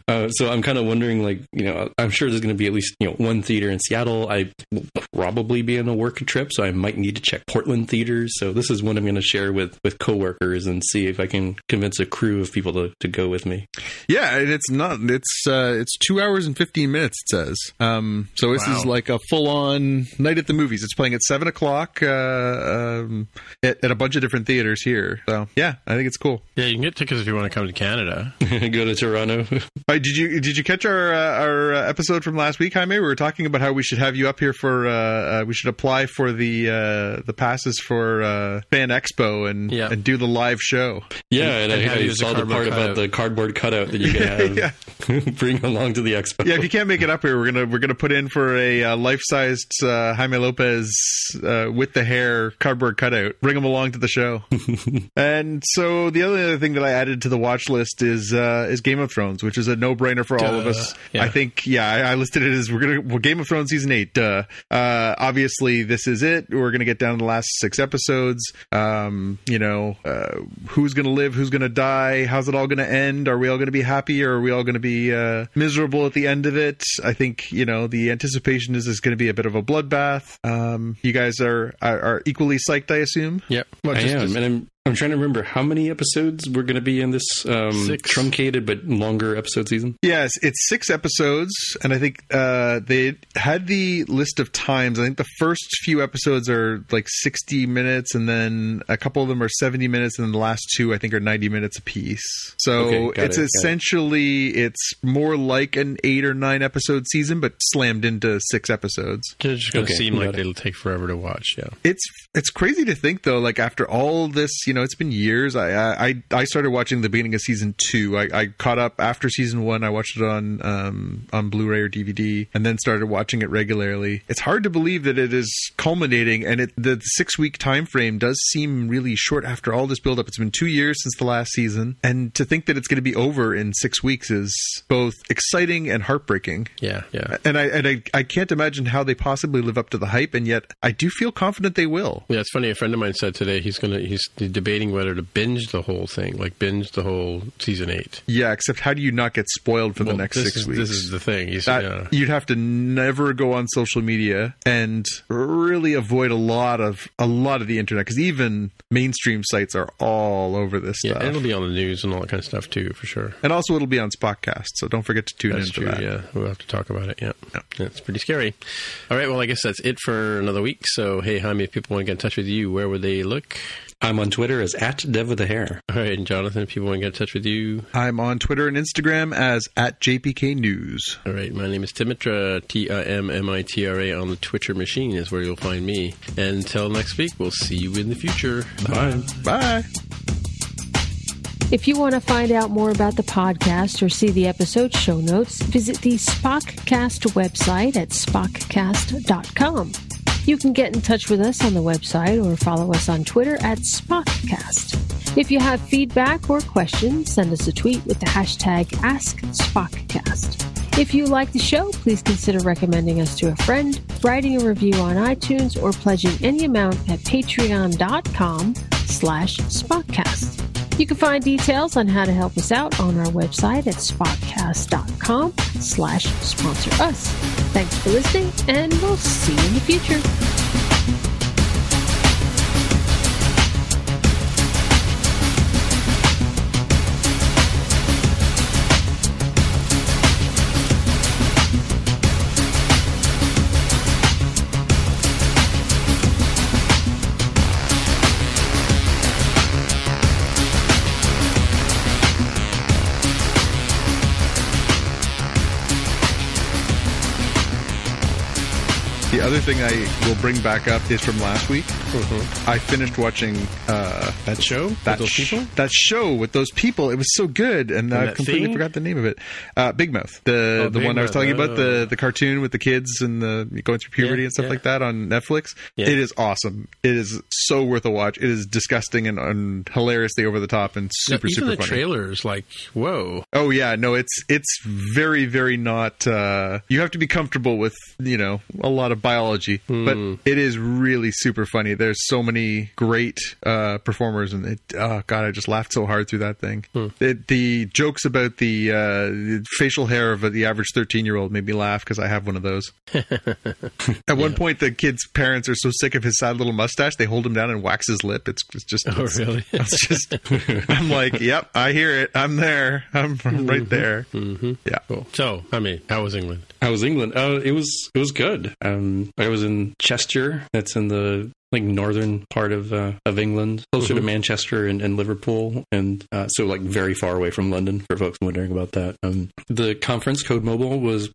uh, so I'm kind of wondering, like, you know, I'm sure there's going to be at least you know one theater in Seattle. I will probably be on a work trip, so I might need to check Portland theaters. So this is one I'm going to share with with coworkers and see if I can convince a crew of people to, to go with me. Yeah, and it's not. It's uh, it's two hours and fifteen minutes. It says. Um, so this wow. is like a full on night at the movies. It's playing at seven o'clock uh, um, at, at a bunch of different theaters here. So yeah, I think it's cool. Yeah, you can get tickets if you want to come to Canada. Go to Toronto. Right, did you did you catch our uh, our uh, episode from last week, Jaime? We were talking about how we should have you up here for uh, uh we should apply for the uh, the passes for uh, Fan Expo and yeah. and do the live show. Yeah, and, and I, I saw the part cutout. about the cardboard cutout that you can have bring along to the expo. Yeah, if you can't make it up here, we're gonna we're gonna put in for a life sized Jaime Lopez with the hair cardboard cutout. Bring him along to the show. and so the other other thing that I added to the watch list is uh, is Game of Thrones, which is a no brainer for all of us. Yeah. I think, yeah, I, I, listed it as we're gonna well, Game of Thrones season eight. Duh. Uh, obviously, this is it. We're gonna get down to the last six episodes. Um, you know, uh, who's gonna live? Who's gonna die? How's it all gonna end? Are we all gonna be happy, or are we all gonna be uh, miserable at the end of it? I think you know the anticipation is is going to be a bit of a bloodbath. Um, you guys are, are, are equally psyched, I assume. Yeah, well, I am, and I'm I'm trying to remember how many episodes we're going to be in this um, truncated but longer episode season. Yes, it's six episodes, and I think uh, they had the list of times. I think the first few episodes are like 60 minutes, and then a couple of them are 70 minutes, and then the last two I think are 90 minutes apiece. So okay, it's it, essentially it. it's more like an eight or nine episode season, but slammed into six episodes. It's just going to okay, seem like it. it'll take forever to watch. Yeah, it's it's crazy to think though. Like after all this, you you know, it's been years. I I, I started watching the beginning of season two. I, I caught up after season one. I watched it on um, on Blu-ray or DVD, and then started watching it regularly. It's hard to believe that it is culminating, and it the six week time frame does seem really short after all this buildup. It's been two years since the last season, and to think that it's going to be over in six weeks is both exciting and heartbreaking. Yeah, yeah. And I and I, I can't imagine how they possibly live up to the hype, and yet I do feel confident they will. Yeah, it's funny. A friend of mine said today he's going to he's debating whether to binge the whole thing, like binge the whole season eight. Yeah, except how do you not get spoiled for Well, the next six is, weeks? This is the thing. You that yeah. you'd have to never go on social media and really avoid a lot of a lot of the internet because even mainstream sites are all over this Yeah, stuff. and it'll be on the news and all that kind of stuff too, for sure. and also it'll be on Spockcast, so don't forget to tune That's in true. for that. Yeah, we'll have to talk about it. Yeah. Yeah. that's pretty scary. All right, well, I guess that's it for another week. So, hey, Jaime, if people want to get in touch with you, where would they look? I'm on Twitter as at Dev with a hair. All right, and Jonathan, if people want to get in touch with you, I'm on Twitter and Instagram as at JPK News. all right, my name is Tim Mitra, T I M M I T R A on the Twitcher machine is where you'll find me. And until next week, we'll see you in the future. Bye. Bye. If you want to find out more about the podcast or see the episode show notes, visit the Spockcast website at spockcast.com. You can get in touch with us on the website or follow us on Twitter at Spockcast. If you have feedback or questions, send us a tweet with the hashtag AskSpockcast. If you like the show, please consider recommending us to a friend, writing a review on iTunes, or pledging any amount at patreon.com slash Spockcast. You can find details on how to help us out on our website at spockcast.com slash sponsor us. Thanks for listening, and we'll see you in the future. Other thing I will bring back up is from last week. I finished watching uh, That show? that With those sh- people? that show with those people. It was so good, and, I that completely thing? forgot the name of it. Uh, Big Mouth, the Oh, the Big one I was Mouth. talking about, Oh. the the cartoon with the kids and the going through puberty Yeah, and stuff yeah. like that on Netflix. Yeah. It is awesome. It is so worth a watch. It is disgusting and, and hilariously over the top and super Even super the funny. trailers, like, whoa. Oh yeah, no, it's it's very very not. Uh, you have to be comfortable with you know a lot of biology, but it is really super funny. There's so many great uh, performers, and it, oh god, I just laughed so hard through that thing. It, the jokes about the, uh, the facial hair of the average 13 year old made me laugh because I have one of those. At one point, the kid's parents are so sick of his sad little mustache, they hold him down and wax his lip. It's, it's just Oh, it's- really? it's just I'm like, yep, I hear it. I'm there. I'm, I'm right there. Mm-hmm. Yeah. Cool. So, I mean, how was England? How was England? Uh, it was it was good. Um, I was in Chester. That's in the like northern part of uh, of England, closer to Manchester and, and Liverpool, and uh, so like very far away from London. For folks wondering about that, um, the conference Code Mobile was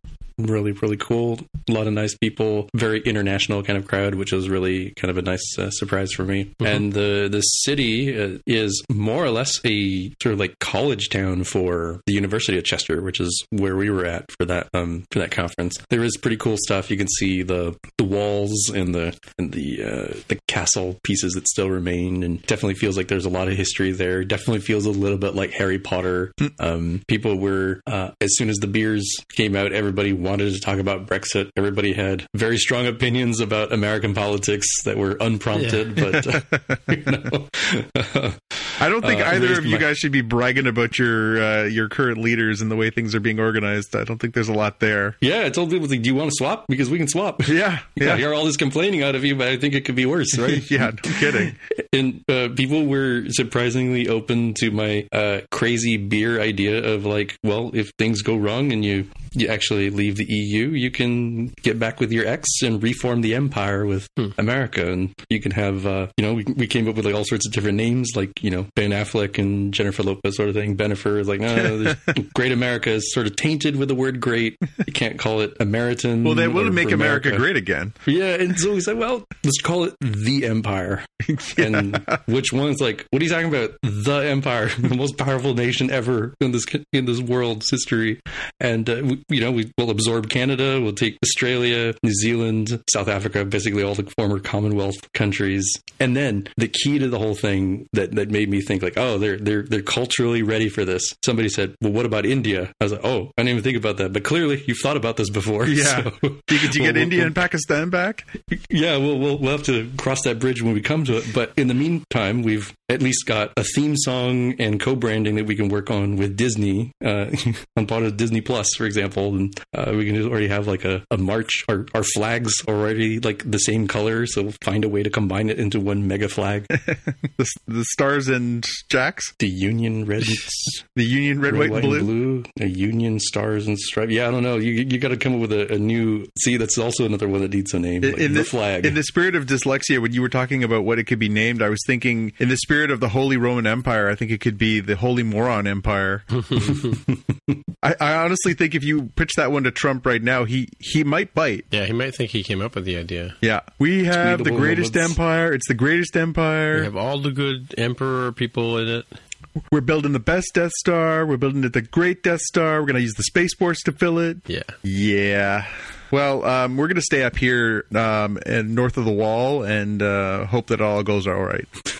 really really cool. A lot of nice people, very international kind of crowd, which was really kind of a nice uh, surprise for me. And the the city uh, is more or less a sort of like college town for the University of Chester, which is where we were at for that um for that conference. There is pretty cool stuff. You can see the the walls and the and the uh, the castle pieces that still remain, and definitely feels like there's a lot of history there. Definitely feels a little bit like Harry Potter. Um, people were uh, as soon as the beers came out, everybody wanted to talk about Brexit. Everybody had very strong opinions about American politics that were unprompted, but uh, you know. I don't think Uh, either of you guys should be bragging about your uh, your current leaders and the way things are being organized. I don't think there's a lot there. yeah, I told people, like, do you want to swap? Because we can swap. Yeah, I yeah, hear all this complaining out of you, but I think it could be worse, right? yeah. No kidding. and uh, people were surprisingly open to my uh, crazy beer idea of like, well, if things go wrong and you you actually leave the EU, you can get back with your ex and reform the empire with America, and you can have, uh, you know, we, we came up with like all sorts of different names, like you know Ben Affleck and Jennifer Lopez sort of thing. Benifer is like, no, there's- Great America is sort of tainted with the word great. You can't call it American. Well, they will make for America great again. yeah, and so we said, well, let's call it the Empire. And which one's like, what are you talking about? The Empire, the most powerful nation ever in this in this world's history. And uh, we, you know, we will absorb Canada, we'll take Australia, New Zealand, South Africa, basically all the former Commonwealth countries. And then the key to the whole thing that that made me think like, oh, they're they're they're culturally ready for this. Somebody said, well, what about India? I was like, oh, I didn't even think about that. But clearly, you've thought about this before. Yeah. So- You, did you Well, get India we'll- and Pakistan back? yeah, we'll, we'll we'll have to cross that bridge when we come to it. But in the meantime, we've at least got a theme song and co-branding that we can work on with Disney uh, on part of Disney Plus, for example, and uh, we can already have like a, a march. Our, our flags already like the same color, so find a way to combine it into one mega flag. the, the stars and jacks, the Union red, the Union red, red white, and blue, blue, a Union stars and stripes. Yeah, I don't know. You you got to come up with a, a, new. See, that's also another one that needs a name. Like in the, the flag. In the spirit of dyslexia, when you were talking about what it could be named, I was thinking in the spirit of the Holy Roman Empire. I think it could be the Holy Moron Empire. I, I, honestly think if you pitch that one to Trump right now, he he might bite. Yeah, he might think he came up with the idea. Yeah, we have the greatest moments. empire. It's the greatest empire. We have all the good emperor people in it. We're building the best Death Star. We're building it the great Death Star. We're going to use the Space Force to fill it. Yeah. Yeah. Well, um, we're going to stay up here um, and north of the wall and uh, hope that all goes all right.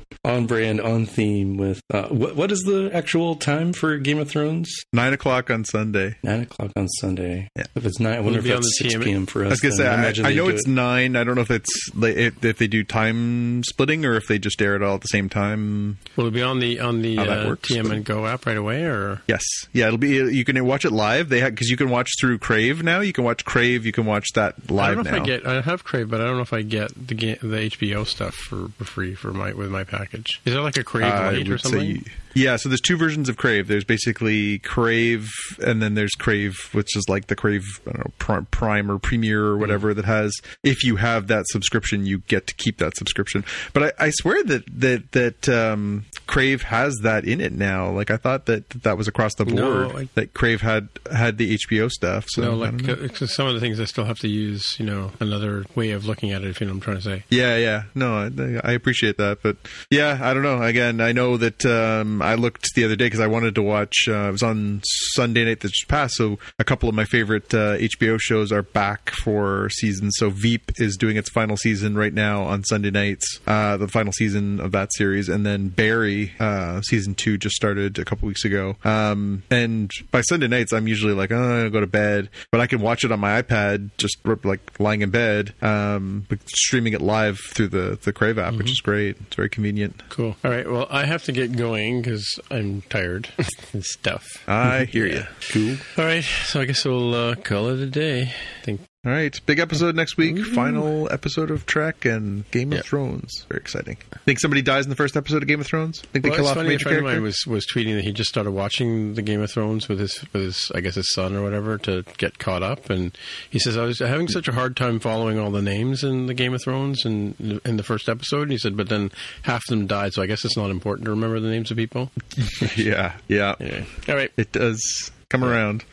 on brand, on theme with uh, what? What is the actual time for Game of Thrones? Nine o'clock on Sunday. Nine o'clock on Sunday. Yeah. If it's nine, I wonder if that's six p.m. for us. I was gonna say, I, I, know it's it. nine. I don't know if it's if, if, they do time splitting or if they just air it all at the same time. Will it be on the on the uh, works, TMN Go app right away, or yes, yeah, it'll be. You can watch it live. They because you can watch through Crave now. You can watch Crave. You can watch that live. I don't know now. if I get. I have Crave, but I don't know if I get the the HBO stuff for, for free for my with my package. Is there like a Crave Lite or something? yeah, so there's two versions of Crave. There's basically Crave, and then there's Crave, which is like the Crave know, Prime or Premier or whatever mm. that has. If you have that subscription, you get to keep that subscription. But I, I swear that that that um, Crave has that in it now. Like I thought that that was across the board no, I, that Crave had had the HBO stuff. So no, like uh, some of the things I still have to use. You know, another way of looking at it. If you know what I'm trying to say. Yeah, yeah. No, I, I appreciate that, but yeah, I don't know. Again, I know that um, I looked the other day because I wanted to watch. Uh, it was on Sunday night that just passed, so a couple of my favorite uh, HBO shows are back for season. So Veep is doing its final season right now on Sunday nights, uh, the final season of that series, and then Barry uh, season two just started a couple weeks ago. Um, and by Sunday nights, I'm usually like, oh, I go to bed, but I can watch it on my iPad, just like lying in bed, um, streaming it live through the the Crave app, mm-hmm. which is great. It's very convenient. Cool. All right. Well, I have to get going because I'm tired and stuff. I hear yeah. you. Cool. All right. So I guess we'll uh, call it a day. I think all right, big episode next week. Ooh. Final episode of Trek and Game of Thrones. Very exciting. Think somebody dies in the first episode of Game of Thrones? Think well, they kill off funny, a major friend character? of mine was was tweeting that he just started watching the Game of Thrones with his with his I guess his son or whatever to get caught up, and he says I was having such a hard time following all the names in the Game of Thrones and in the first episode. And he said, but then half of them died, so I guess it's not important to remember the names of people. yeah, yeah. Anyway. All right, it does come around.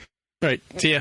All right, see ya.